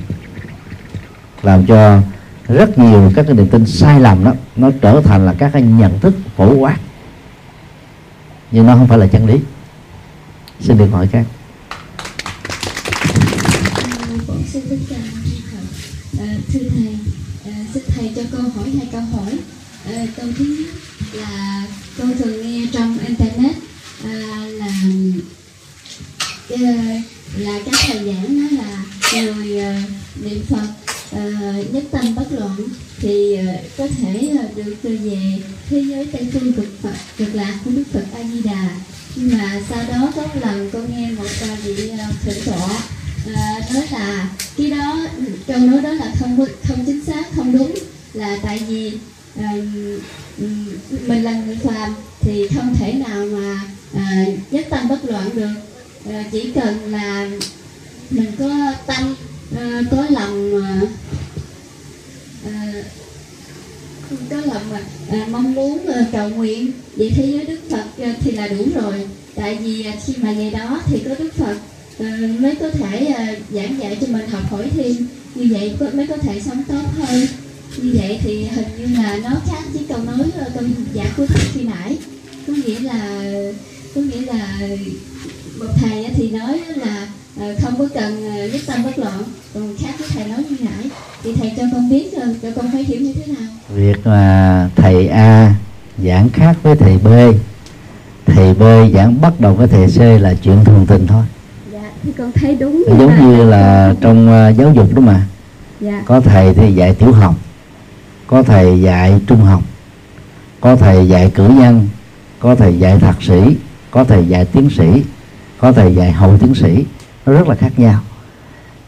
làm cho rất nhiều các cái niềm tin sai lầm đó nó trở thành là các cái nhận thức phổ quát. Nhưng nó không phải là chân lý. Xin được hỏi các xin kính chào ờ, thưa thầy ờ, xin thầy cho con hỏi hai câu hỏi. À, câu thứ nhất là tôi thường nghe trong internet là là các thầy giảng nói là người niệm phật À, nhất tâm bất loạn thì à, có thể à, được về thế giới tây phương cực phật cực lạc của đức phật a di đà nhưng mà sau đó có một lần con nghe một uh, vị à, thượng tọa nói là cái đó câu nói đó là không không chính xác không đúng là tại vì à, mình là người phàm thì không thể nào mà à, nhất tâm bất loạn được. À, chỉ cần là mình có tâm à, có lòng à, à, có lòng à, à, mong muốn à, cầu nguyện vậy thế giới đức phật à, thì là đủ rồi. Tại vì à, khi mà ngày đó thì có đức phật à, mới có thể à, giảng dạy cho mình học hỏi thêm. Như vậy có- mới có thể sống tốt hơn. Như vậy thì hình như là nó khác với câu nói à, câu dạ của thầy khi nãy. Có nghĩa là có nghĩa là một thầy à, thì nói là không có cần ờ, nhất tâm bất loạn còn khác với thầy nói như nãy thì thầy cho con biết ờ, cho con phải hiểu như thế nào. Việc mà thầy A giảng khác với thầy B thầy B giảng bắt đầu với thầy C là chuyện thường tình thôi. Dạ thì con thấy đúng. Giống như là trong ờ, giáo dục đó mà. Dạ. Có thầy thì dạy tiểu học có thầy dạy trung học có thầy dạy cử nhân có thầy dạy thạc sĩ có thầy dạy tiến sĩ có thầy dạy hậu tiến sĩ nó rất là khác nhau.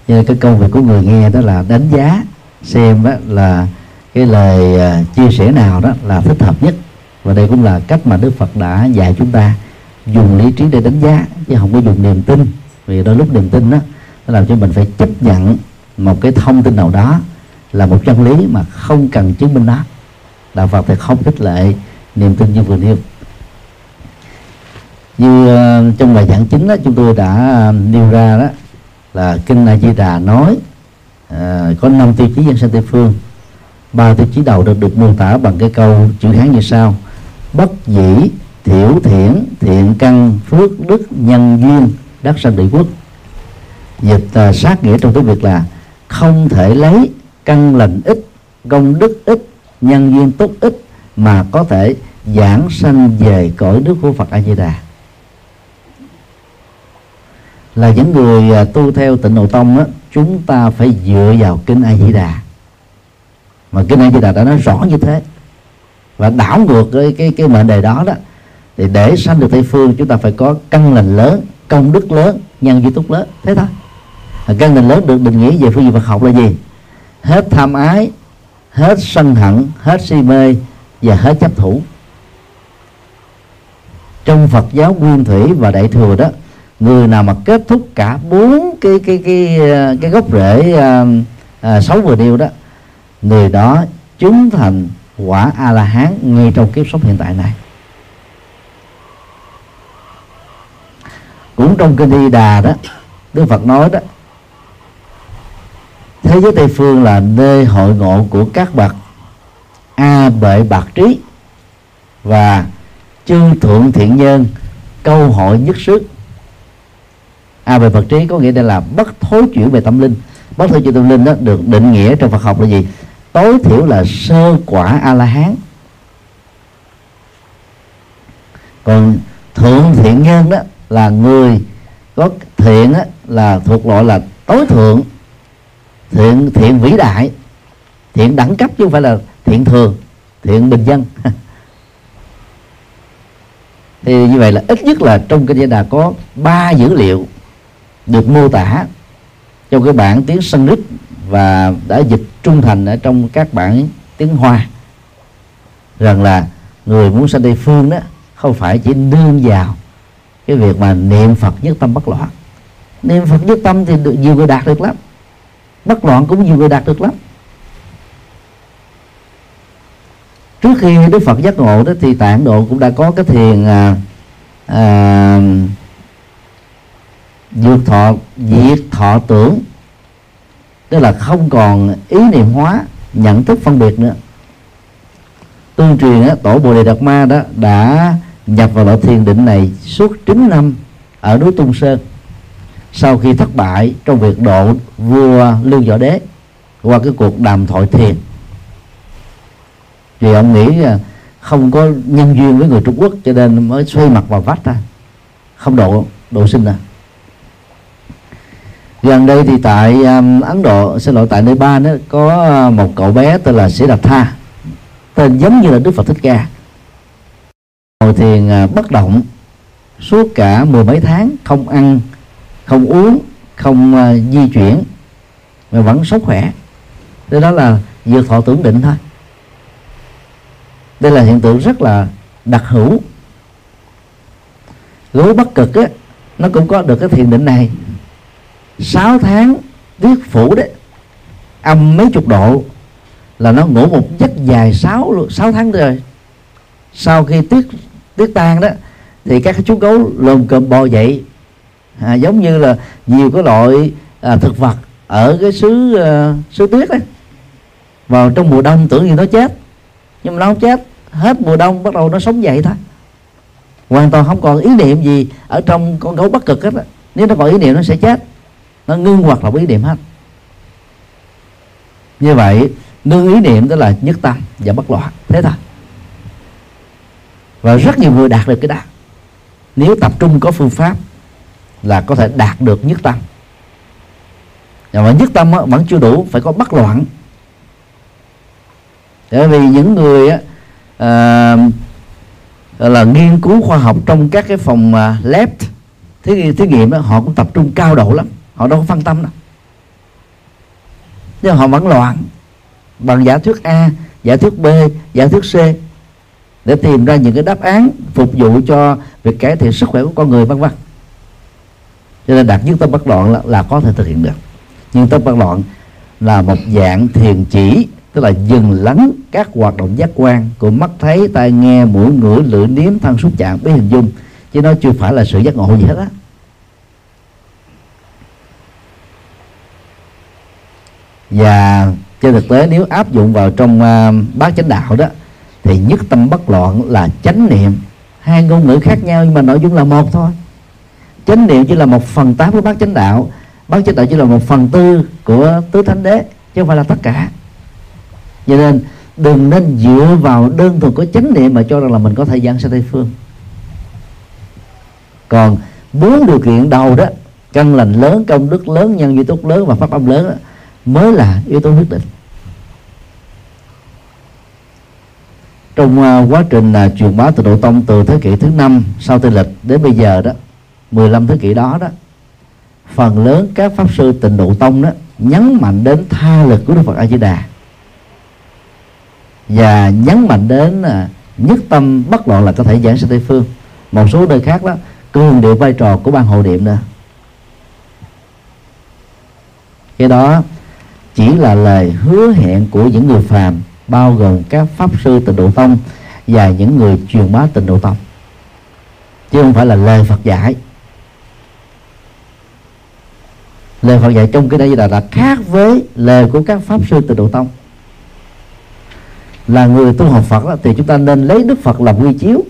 Cho nên cái công việc của người nghe đó là đánh giá, xem đó là cái lời à, chia sẻ nào đó là thích hợp nhất. Và đây cũng là cách mà Đức Phật đã dạy chúng ta, dùng lý trí để đánh giá, chứ không có dùng niềm tin. Vì đôi lúc niềm tin đó, nó làm cho mình phải chấp nhận một cái thông tin nào đó là một chân lý mà không cần chứng minh nó. Đạo Phật thì không khích lệ niềm tin như vừa nêu như ờ, trong bài giảng chính đó chúng tôi đã ờ, nêu ra đó là kinh A Di Đà nói ờ, có năm tiêu chí dân sanh tây phương. Ba tiêu chí đầu được được mô tả bằng cái câu chữ hán như sau bất dĩ thiểu thiện thiện căn phước đức nhân duyên đắc sanh địa quốc. Dịch uh, sát nghĩa trong tiếng việt là không thể lấy căn lành ít công đức ít nhân duyên tốt ít mà có thể giảng sanh về cõi đức của phật a di đà là những người à, tu theo tịnh độ tông á, chúng ta phải dựa vào kinh a di đà. Mà kinh a di đà đã nói rõ như thế. Và đảo ngược cái cái cái mệnh đề đó đó, thì để sanh được tây phương, chúng ta phải có căn lành lớn, công đức lớn, nhân duy túc lớn. Thế thôi. Căn lành lớn được định nghĩa về phương diện Phật học là gì? Hết tham ái, hết sân hận, hết si mê và hết chấp thủ. Trong Phật giáo nguyên thủy và đại thừa đó người nào mà kết thúc cả bốn cái cái cái cái, gốc rễ à, à, xấu vừa nêu đó người đó chứng thành quả a la hán ngay trong kiếp sống hiện tại này. Cũng trong kinh Di Đà đó Đức Phật nói đó thế giới Tây phương là nơi hội ngộ của các bậc a bệ bạc trí và chư thượng thiện nhân câu hội nhất sức a về vật trí có nghĩa đây là bất thối chuyển về tâm linh. Bất thối chuyển tâm linh đó được định nghĩa trong Phật học là gì? Tối thiểu là sơ quả a la hán còn thượng thiện nhân đó là người có thiện đó, là thuộc loại là tối thượng thiện thiện vĩ đại thiện đẳng cấp chứ không phải là thiện thường thiện bình dân. [LAUGHS] Thì như vậy là ít nhất là trong kinh Di Đà có ba dữ liệu được mô tả trong cái bản tiếng Sanskrit và đã dịch trung thành ở trong các bản tiếng Hoa. Rằng là người muốn sanh Tây phương đó không phải chỉ nương vào cái việc mà niệm Phật nhất tâm bất loạn. Niệm Phật nhất tâm thì được nhiều người đạt được lắm. Bất loạn cũng nhiều người đạt được lắm. Trước khi Đức Phật giác ngộ đó thì Tạng Độ cũng đã có cái thiền à, à, diệt thọ diệt thọ tưởng. Tức là không còn ý niệm hóa, nhận thức phân biệt nữa. Tương truyền tổ bồ đề đạt ma đó đã nhập vào loại thiền định này suốt 9 năm ở núi Tung Sơn. Sau khi thất bại trong việc độ vua Lương Võ Đế qua cái cuộc đàm thoại thiền vì ông nghĩ không có nhân duyên với người Trung Quốc, cho nên mới xoay mặt vào vách ra. Không độ độ sinh à gần đây thì tại um, Ấn Độ xin lỗi tại Nepal đó có uh, một cậu bé tên là Sĩ Đạt Tha tên giống như là Đức Phật Thích Ca. Ngồi thiền à, bất động suốt cả mười mấy tháng không ăn không uống không uh, di chuyển mà vẫn sống khỏe. Thế đó là dược thọ tưởng định thôi. Đây là hiện tượng rất là đặc hữu. Gấu bất cực á nó cũng có được cái thiền định này. 6 tháng tiết phủ đấy âm mấy chục độ là nó ngủ một giấc dài 6 6 tháng rồi. Sau khi tiết tiết tan đó thì các chú gấu lồm cồm bò dậy. À, giống như là nhiều cái loại à, thực vật ở cái xứ uh, xứ tuyết đấy, vào trong mùa đông tưởng như nó chết nhưng mà nó không chết. Hết mùa đông bắt đầu nó sống dậy thôi. Hoàn toàn không còn ý niệm gì ở trong con gấu bắc cực hết đó. nếu nó còn ý niệm nó sẽ chết nó ngưng hoạt động ý niệm hết. Như vậy ngưng ý niệm đó là nhất tâm và bất loạn. Thế thôi. Và rất nhiều người đạt được cái đó. Nếu tập trung có phương pháp là có thể đạt được nhất tâm. Mà nhất tâm vẫn chưa đủ phải có bất loạn. Bởi vì những người á, à, là nghiên cứu khoa học trong các cái phòng à, lab thí, thí nghiệm đó họ cũng tập trung cao độ lắm họ đâu có phân tâm đâu. Nhưng họ vẫn loạn bằng giả thuyết A giả thuyết B giả thuyết C để tìm ra những cái đáp án phục vụ cho việc cải thiện sức khỏe của con người vân vân. Cho nên đạt nhất tâm bất loạn là, là có thể thực hiện được. Nhưng tâm bất loạn là một dạng thiền chỉ tức là dừng lắng các hoạt động giác quan của mắt thấy tai nghe mũi ngửi lưỡi nếm thân xúc chạm biết hình dung. Chứ nó chưa phải là sự giác ngộ gì hết á. Và trên thực tế nếu áp dụng vào trong uh, bát chánh đạo đó thì nhất tâm bất loạn là chánh niệm. Hai ngôn ngữ khác nhau nhưng mà nội dung là một thôi. Chánh niệm chỉ là một phần tám của bát chánh đạo. Bát chánh đạo chỉ là một phần tư của tứ thánh đế chứ không phải là tất cả. Cho nên đừng nên dựa vào đơn thuần của chánh niệm mà cho rằng là mình có thể giảng sang tây phương. Còn bốn điều kiện đầu đó căn lành lớn công đức lớn nhân duy tốt lớn và pháp âm lớn đó, mới là yếu tố quyết định. Trong uh, quá trình uh, truyền bá từ độ tông từ thế kỷ thứ năm sau tây lịch đến bây giờ đó 15 thế kỷ đó đó phần lớn các pháp sư tịnh độ tông đó nhấn mạnh đến tha lực của đức phật a di đà và nhấn mạnh đến uh, nhất tâm bất loạn là có thể giảng sanh tây phương. Một số nơi khác đó cường điệu vai trò của ban hộ niệm nữa. Cái đó chỉ là lời hứa hẹn của những người phàm bao gồm các pháp sư tịnh độ tông và những người truyền bá tịnh độ tông. Chứ không phải là lời Phật dạy. Lời Phật dạy trong cái đây là, là khác với lời của các pháp sư tịnh độ tông. Là người tu học Phật đó, thì chúng ta nên lấy Đức Phật làm quy chiếu.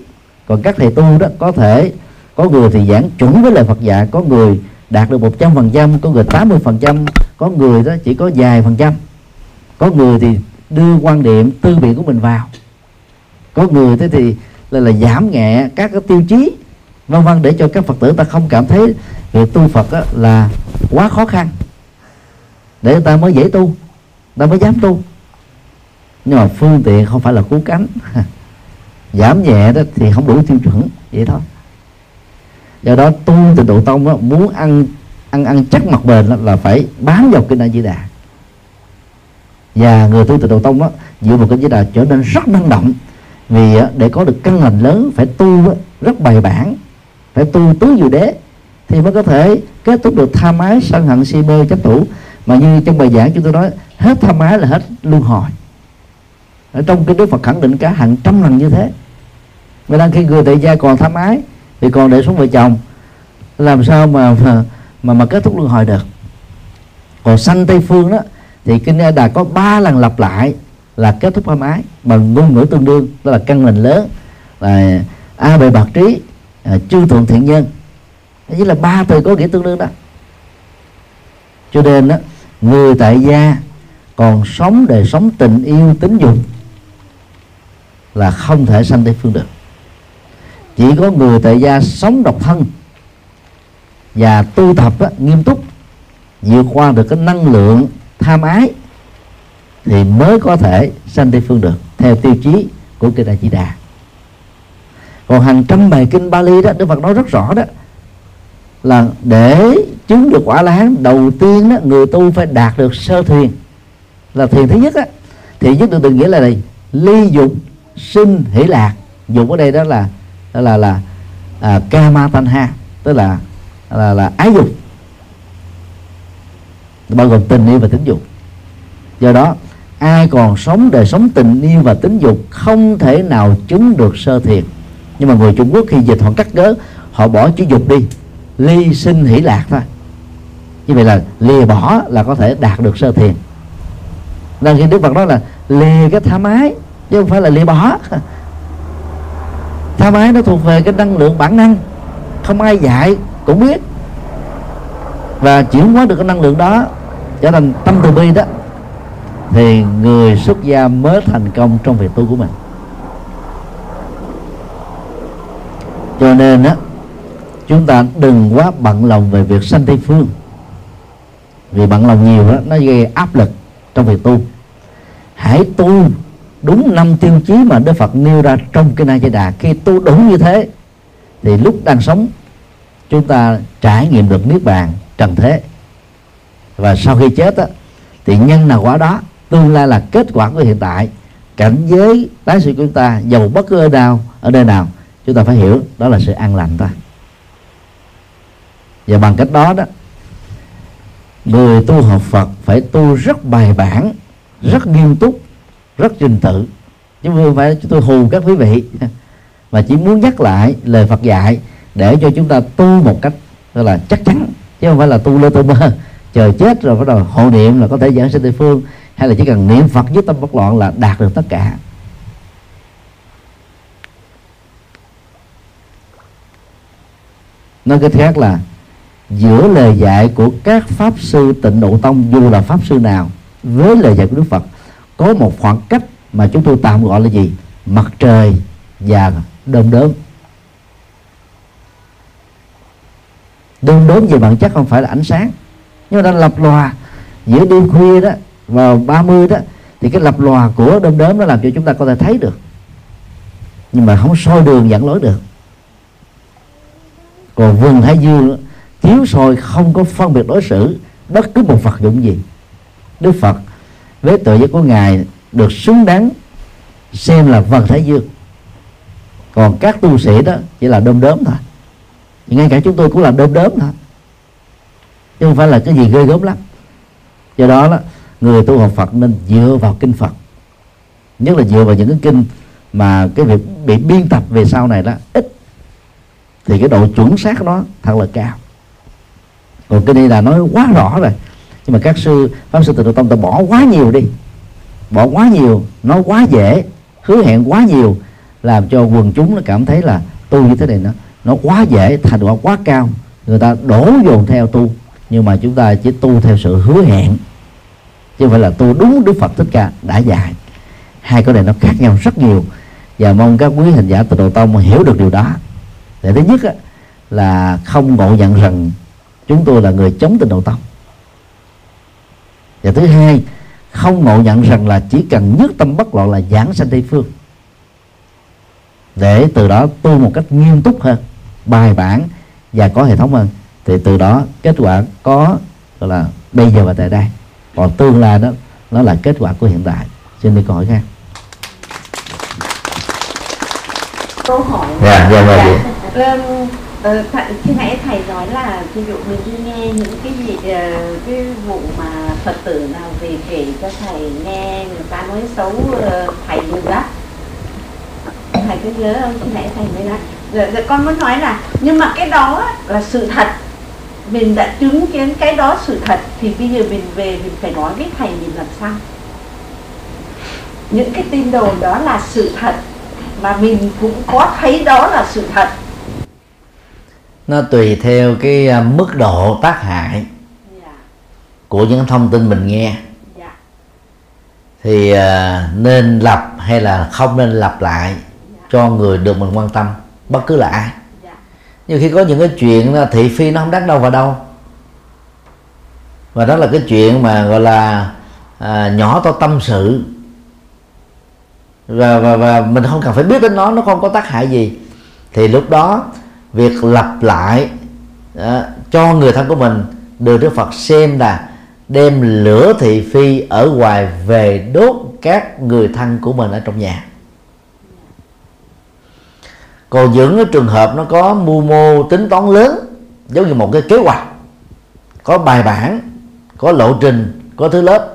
Còn các thầy tu đó có thể có người thì giảng chuẩn với lời Phật dạy có người đạt được một trăm phần trăm có người tám mươi phần trăm có người đó chỉ có vài phần trăm. Có người thì đưa quan điểm tư biện của mình vào. Có người thế thì là, là giảm nhẹ các cái tiêu chí vân vân để cho các phật tử ta không cảm thấy việc tu phật á, là quá khó khăn. Để người ta mới dễ tu ta mới dám tu. Nhưng mà phương tiện không phải là cứu cánh. [LAUGHS] Giảm nhẹ đó thì không đủ tiêu chuẩn vậy thôi do đó tu từ độ tông đó, muốn ăn ăn ăn chắc mặt bền đó, là phải bám vào kinh a di đà. Và người tu từ độ tông đó dựa vào kinh di đà trở nên rất năng động. Vì để có được căn lành lớn phải tu rất bài bản phải tu tứ diệu đế thì mới có thể kết thúc được tham ái sân hận si mê chấp thủ. Mà như trong bài giảng chúng tôi nói hết tham ái là hết luân hồi. Ở trong cái đức phật khẳng định cả hàng trăm lần như thế. Mà đang khi người tại gia còn tham ái thì còn để xuống vợ chồng. Làm sao mà mà mà, mà kết thúc luân hồi được? Còn sanh tây phương đó thì kinh A Đà có ba lần lặp lại là kết thúc tham ái bằng ngôn ngữ tương đương đó là căn lành lớn là a bề bạc trí à, chư thuận thiện nhân. Chỉ là ba từ có nghĩa tương đương đó. Cho nên đó người tại gia còn sống đời sống tình yêu tính dục là không thể sanh tây phương được chỉ có người tại gia sống độc thân và tu tập á, nghiêm túc vượt qua được cái năng lượng tham ái thì mới có thể sanh tây phương được theo tiêu chí của kinh A Di Đà. Còn hàng trăm bài kinh Bali đó Đức Phật nói rất rõ đó là để chứng được quả la hán đầu tiên đó, người tu phải đạt được sơ thiền. Là thiền thứ nhất á thiền nhất được từng nghĩa là này ly dục sinh hỷ lạc. Dục ở đây đó là đó là là à, kama tanha tức là là là ái dục. Bao gồm tình yêu và tính dục. Do đó ai còn sống đời sống tình yêu và tính dục không thể nào chứng được sơ thiền. Nhưng mà người Trung Quốc khi dịch họ cắt cớ họ bỏ chữ dục đi. Ly sinh hỷ lạc thôi. Như vậy là lìa bỏ là có thể đạt được sơ thiền. Nên khi Đức Phật nói là lìa cái tham ái chứ không phải là lìa bỏ tham ái nó thuộc về cái năng lượng bản năng. Không ai dạy, cũng biết. Và chuyển hóa được cái năng lượng đó, trở thành tâm từ bi đó, thì người xuất gia mới thành công trong việc tu của mình. Cho nên á, chúng ta đừng quá bận lòng về việc sanh tây phương. Vì bận lòng nhiều đó nó gây áp lực trong việc tu. Hãy tu đúng năm tiêu chí mà Đức Phật nêu ra trong cái Na Di Đà khi tu đúng như thế thì lúc đang sống chúng ta trải nghiệm được niết bàn trần thế. Và sau khi chết á, thì nhân nào quả đó tương lai là kết quả của hiện tại. Cảnh giới tái sinh của chúng ta dầu bất cứ ở nào ở nơi nào chúng ta phải hiểu đó là sự an lành thôi. Và bằng cách đó đó người tu học Phật phải tu rất bài bản rất nghiêm túc rất trình tự. Chứ không phải chúng tôi hù các quý vị. Mà chỉ muốn nhắc lại lời Phật dạy để cho chúng ta tu một cách, gọi là, chắc chắn. Chứ không phải là tu lơ tu mơ. Chờ chết rồi bắt đầu hộ niệm là có thể giảng sinh tây phương. Hay là chỉ cần niệm Phật với tâm bất loạn là đạt được tất cả. Nói cách khác là, giữa lời dạy của các pháp sư tịnh độ tông, dù là pháp sư nào, với lời dạy của đức phật có một khoảng cách mà chúng tôi tạm gọi là gì? Mặt trời và đom đóm. Đom đóm về bản chất không phải là ánh sáng. Nhưng mà đang lập lòa giữa đêm khuya đó vào 30 đó, thì cái lập lòa của đom đóm nó làm cho chúng ta có thể thấy được. Nhưng mà không soi đường dẫn lối được. Còn vườn thái dương chiếu soi không có phân biệt đối xử, bất cứ một vật dụng gì. Đức phật với tự giác của ngài được xứng đáng xem là vật thái dương. Còn các tu sĩ đó chỉ là đom đóm thôi. Ngay cả chúng tôi cũng là đom đóm thôi. Chứ không phải là cái gì ghê gớm lắm. Do đó đó, người tu học Phật nên dựa vào kinh Phật. Nhất là dựa vào những cái kinh mà cái việc bị biên tập về sau này đó, ít. Thì cái độ chuẩn xác đó thật là cao. Còn cái đây là nói quá rõ rồi nhưng mà các sư pháp sư tịnh độ tông ta bỏ quá nhiều đi. Bỏ quá nhiều nói quá dễ hứa hẹn quá nhiều làm cho quần chúng nó cảm thấy là tu như thế này nó nó quá dễ thành quả quá cao. Người ta đổ dồn theo tu nhưng mà chúng ta chỉ tu theo sự hứa hẹn chứ không phải là tu đúng đức phật thích ca đã dạy. Hai cái này nó khác nhau rất nhiều và mong các quý hành giả từ độ tông hiểu được điều đó. Để thứ nhất á, là không ngộ nhận rằng chúng tôi là người chống tình độ tông và thứ hai không ngộ nhận rằng là chỉ cần nhất tâm bất loạn là giảng sanh tây phương. Để từ đó tu một cách nghiêm túc hơn bài bản và có hệ thống hơn thì từ đó kết quả có gọi là bây giờ và tại đây. Còn tương lai đó nó là kết quả của hiện tại. Xin đi câu hỏi khác. Câu hỏi dạ dạ dạ, dạ. Um, Ờ, khi nãy thầy nói là ví dụ mình đi nghe những cái gì uh, cái vụ mà phật tử nào về kể cho thầy nghe người ta nói xấu uh, thầy đó thầy cứ nhớ không? Khi nãy thầy mới nói. Rồi, rồi con muốn nói là nhưng mà cái đó là sự thật. Mình đã chứng kiến cái đó sự thật thì bây giờ mình về mình phải nói với thầy mình làm sao? Những cái tin đồn đó là sự thật mà mình cũng có thấy đó là sự thật nó tùy theo cái à, mức độ tác hại dạ. của những thông tin mình nghe dạ. thì à, nên lặp hay là không nên lặp lại cho người được mình quan tâm bất cứ là ai Dạ. nhưng khi có những cái chuyện thị phi nó không đắt đâu vào đâu và đó là cái chuyện mà gọi là à, nhỏ to tâm sự và, và và mình không cần phải biết đến nó nó không có tác hại gì thì lúc đó việc lặp lại đó, cho người thân của mình được Đức Phật xem là đem lửa thị phi ở ngoài về đốt các người thân của mình ở trong nhà. Còn những cái trường hợp nó có mưu mô tính toán lớn giống như một cái kế hoạch có bài bản có lộ trình có thứ lớp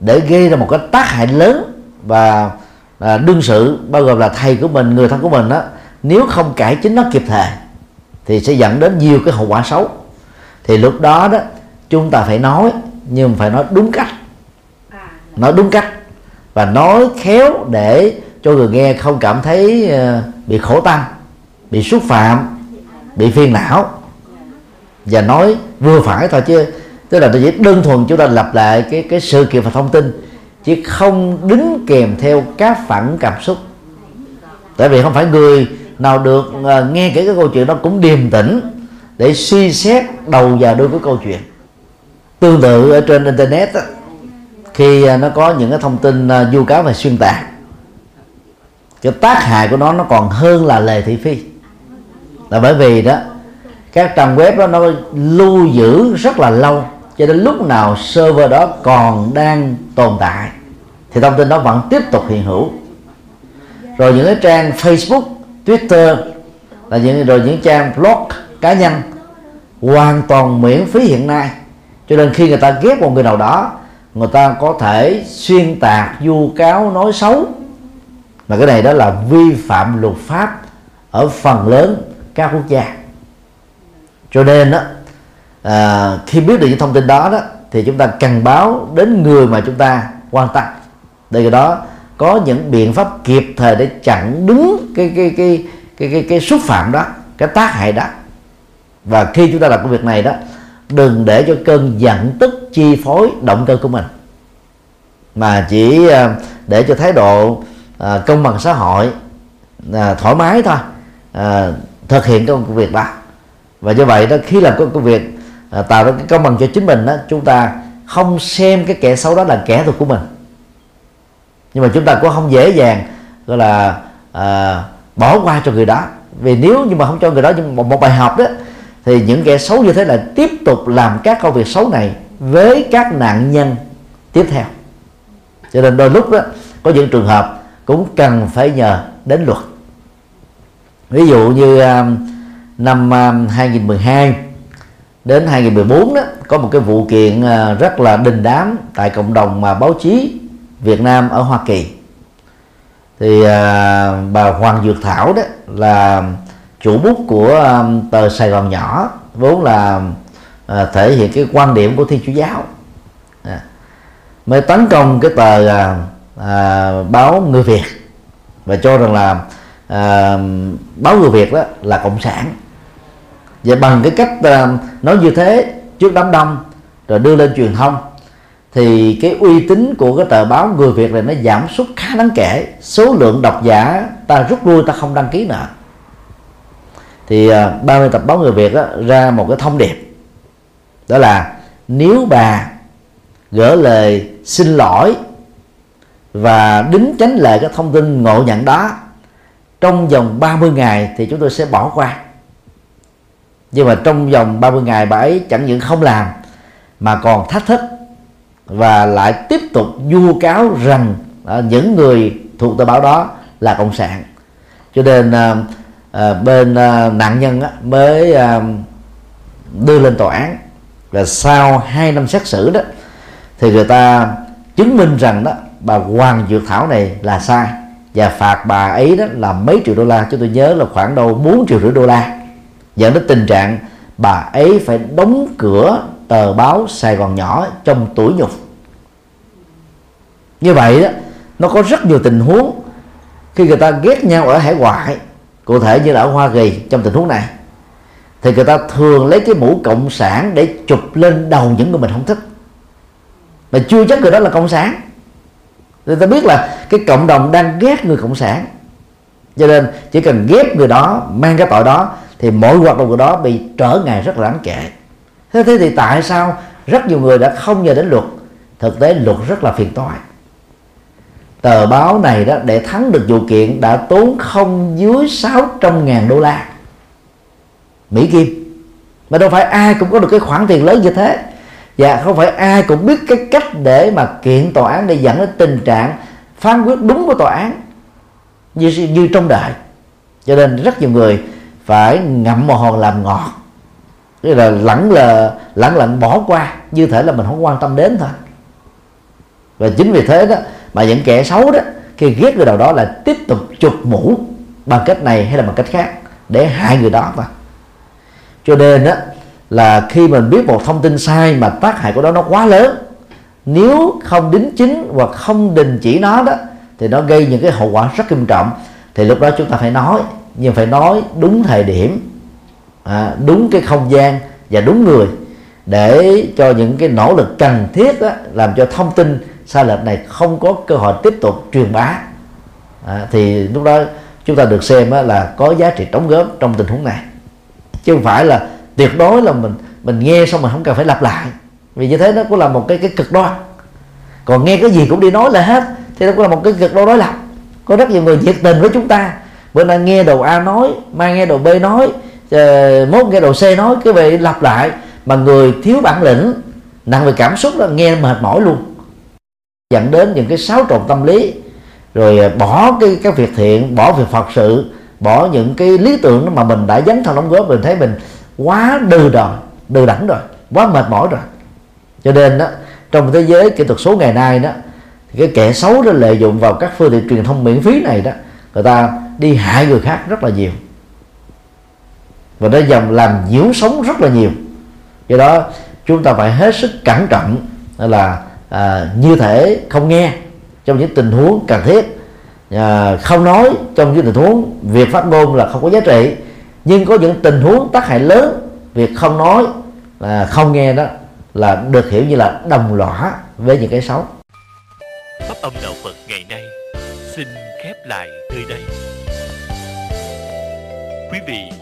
để gây ra một cái tác hại lớn và à, đương sự bao gồm là thầy của mình người thân của mình đó nếu không cải chính nó kịp thời thì sẽ dẫn đến nhiều cái hậu quả xấu. Thì lúc đó đó, chúng ta phải nói, nhưng phải nói đúng cách. Nói đúng cách và nói khéo để cho người nghe không cảm thấy ờ, bị khổ tâm bị xúc phạm, bị phiền não. Và nói vừa phải thôi chứ, tức là tôi chỉ đơn thuần chúng ta lặp lại cái cái sự kiện và thông tin, chứ không đính kèm theo các phản cảm xúc. Tại vì không phải người nào được uh, nghe kể cái câu chuyện đó cũng điềm tĩnh để suy xét đầu vào đuôi của câu chuyện. Tương tự ở trên internet đó, khi à, nó có những cái thông tin à, uh, vu cáo và xuyên tạc cái tác hại của nó nó còn hơn là lề thị phi. Là bởi vì đó các trang web đó nó lưu giữ rất là lâu cho đến lúc nào server đó còn đang tồn tại thì thông tin đó vẫn tiếp tục hiện hữu. Rồi những cái trang Facebook, Twitter là những rồi những trang blog cá nhân hoàn toàn miễn phí hiện nay. Cho nên khi người ta ghét một người nào đó người ta có thể xuyên tạc vu cáo nói xấu. Mà cái này đó là vi phạm luật pháp ở phần lớn các quốc gia. Cho nên đó à, khi biết được những thông tin đó đó thì chúng ta cần báo đến người mà chúng ta quan tâm. Để đó có những biện pháp kịp thời để chặn đứng cái cái cái cái cái, cái xúc phạm đó cái tác hại đó. Và khi chúng ta làm công việc này đó đừng để cho cơn giận tức chi phối động cơ của mình. Mà chỉ à, để cho thái độ à, công bằng xã hội à, thoải mái thôi thực hiện công việc đó. Và do vậy đó khi làm công việc tạo ra cái công bằng cho chính mình đó chúng ta không xem cái kẻ xấu đó là kẻ thù của mình nhưng mà chúng ta cũng không dễ dàng gọi là à, bỏ qua cho người đó. Vì nếu như mà không cho người đó một, một bài học đó thì những kẻ xấu như thế là tiếp tục làm các công việc xấu này với các nạn nhân tiếp theo. Cho nên đôi lúc đó có những trường hợp cũng cần phải nhờ đến luật. Ví dụ như um, năm à, um, 2012 đến 2014 đó có một cái vụ kiện uh, rất là đình đám tại cộng đồng mà báo chí Việt Nam ở Hoa Kỳ. Thì à, bà Hoàng Dược Thảo đó là chủ bút của à, tờ Sài Gòn nhỏ vốn là à, thể hiện cái quan điểm của Thiên Chúa giáo. À, mới tấn công cái tờ à, à, báo Người Việt và cho rằng là à, báo Người Việt đó là cộng sản. Và bằng cái cách à, nói như thế trước đám đông rồi đưa lên truyền thông thì cái uy tín của cái tờ báo người Việt này nó giảm sút khá đáng kể. Số lượng độc giả ta rút lui ta không đăng ký nữa. Thì à, uh, 30 tập báo người Việt đó, ra một cái thông điệp. Đó là nếu bà gửi lời xin lỗi và đính tránh lại cái thông tin ngộ nhận đó trong vòng 30 ngày thì chúng tôi sẽ bỏ qua. Nhưng mà trong vòng 30 ngày bà ấy chẳng những không làm mà còn thách thức và lại tiếp tục vu cáo rằng à, những người thuộc tờ báo đó là cộng sản. Cho nên à, à, bên à, nạn nhân á, mới à, đưa lên tòa án. Và sau 2 năm xét xử đó thì người ta chứng minh rằng đó bà Hoàng Dược Thảo này là sai. Và phạt bà ấy đó là mấy triệu đô la. Cho tôi nhớ là khoảng đâu 4 triệu rưỡi đô la. Dẫn đến tình trạng bà ấy phải đóng cửa tờ báo Sài Gòn nhỏ trong tuổi nhục. Như vậy đó, nó có rất nhiều tình huống khi người ta ghét nhau ở hải ngoại, cụ thể như là ở Hoa Kỳ trong tình huống này, thì người ta thường lấy cái mũ cộng sản để chụp lên đầu những người mình không thích. Mà chưa chắc người đó là cộng sản. Người ta biết là cái cộng đồng đang ghét người cộng sản. Cho nên chỉ cần ghét người đó, mang cái tội đó, thì mọi hoạt động của đó bị trở ngại rất là đáng kể thế thế thì tại sao rất nhiều người đã không nhờ đến luật? Thực tế luật rất là phiền toái. Tờ báo này đó, để thắng được vụ kiện, đã tốn không dưới 600 ngàn đô la. Mỹ Kim. Mà đâu phải ai cũng có được cái khoản tiền lớn như thế. Và không phải ai cũng biết cái cách để mà kiện tòa án để dẫn đến tình trạng phán quyết đúng của tòa án như như trong đời. Cho nên rất nhiều người phải ngậm mồ hồn làm ngọt nghĩa là lẳng là, lẳng lặng bỏ qua, như thể là mình không quan tâm đến thôi. Và chính vì thế đó mà những kẻ xấu đó, khi ghét người nào đó là tiếp tục chụp mũ bằng cách này hay là bằng cách khác để hại người đó mà cho nên đó là khi mình biết một thông tin sai mà tác hại của nó nó quá lớn, nếu không đính chính hoặc không đình chỉ nó đó, thì nó gây những cái hậu quả rất nghiêm trọng. Thì lúc đó chúng ta phải nói, nhưng phải nói đúng thời điểm à, đúng cái không gian và đúng người để cho những cái nỗ lực cần thiết đó, làm cho thông tin sai lệch này không có cơ hội tiếp tục truyền bá. À, thì lúc đó chúng ta được xem là có giá trị đóng góp trong tình huống này. Chứ không phải là tuyệt đối là mình mình nghe xong mình không cần phải lặp lại. Vì như thế nó cũng là một cái cái cực đoan. Còn nghe cái gì cũng đi nói là hết thì nó cũng là một cái cực đoan đối lập. Có rất nhiều người nhiệt tình với chúng ta. Bữa nay nghe đầu A nói mai nghe đầu B nói Ờ, mốt nghe đầu xe nói, cái về lặp lại, mà người thiếu bản lĩnh nặng về cảm xúc là nghe mệt mỏi luôn. Dẫn đến những cái xáo trộn tâm lý, rồi ờ, bỏ cái cái việc thiện, bỏ việc phật sự, bỏ những cái lý tưởng mà mình đã dấn thân đóng góp, mình thấy mình quá đừ rồi đừ đẳng rồi, quá mệt mỏi rồi. Cho nên đó trong thế giới kỹ thuật số ngày nay đó cái kẻ xấu đó lợi dụng vào các phương tiện truyền thông miễn phí này đó, người ta đi hại người khác rất là nhiều và nó dòng làm nhiễu sống rất là nhiều. Do đó chúng ta phải hết sức cẩn trọng là à, như thể không nghe trong những tình huống cần thiết. À, không nói trong những tình huống việc phát ngôn là không có giá trị. Nhưng có những tình huống tác hại lớn việc không nói là không nghe đó là được hiểu như là đồng lõa với những cái xấu. Pháp âm đạo Phật ngày nay xin khép lại nơi đây. Quý vị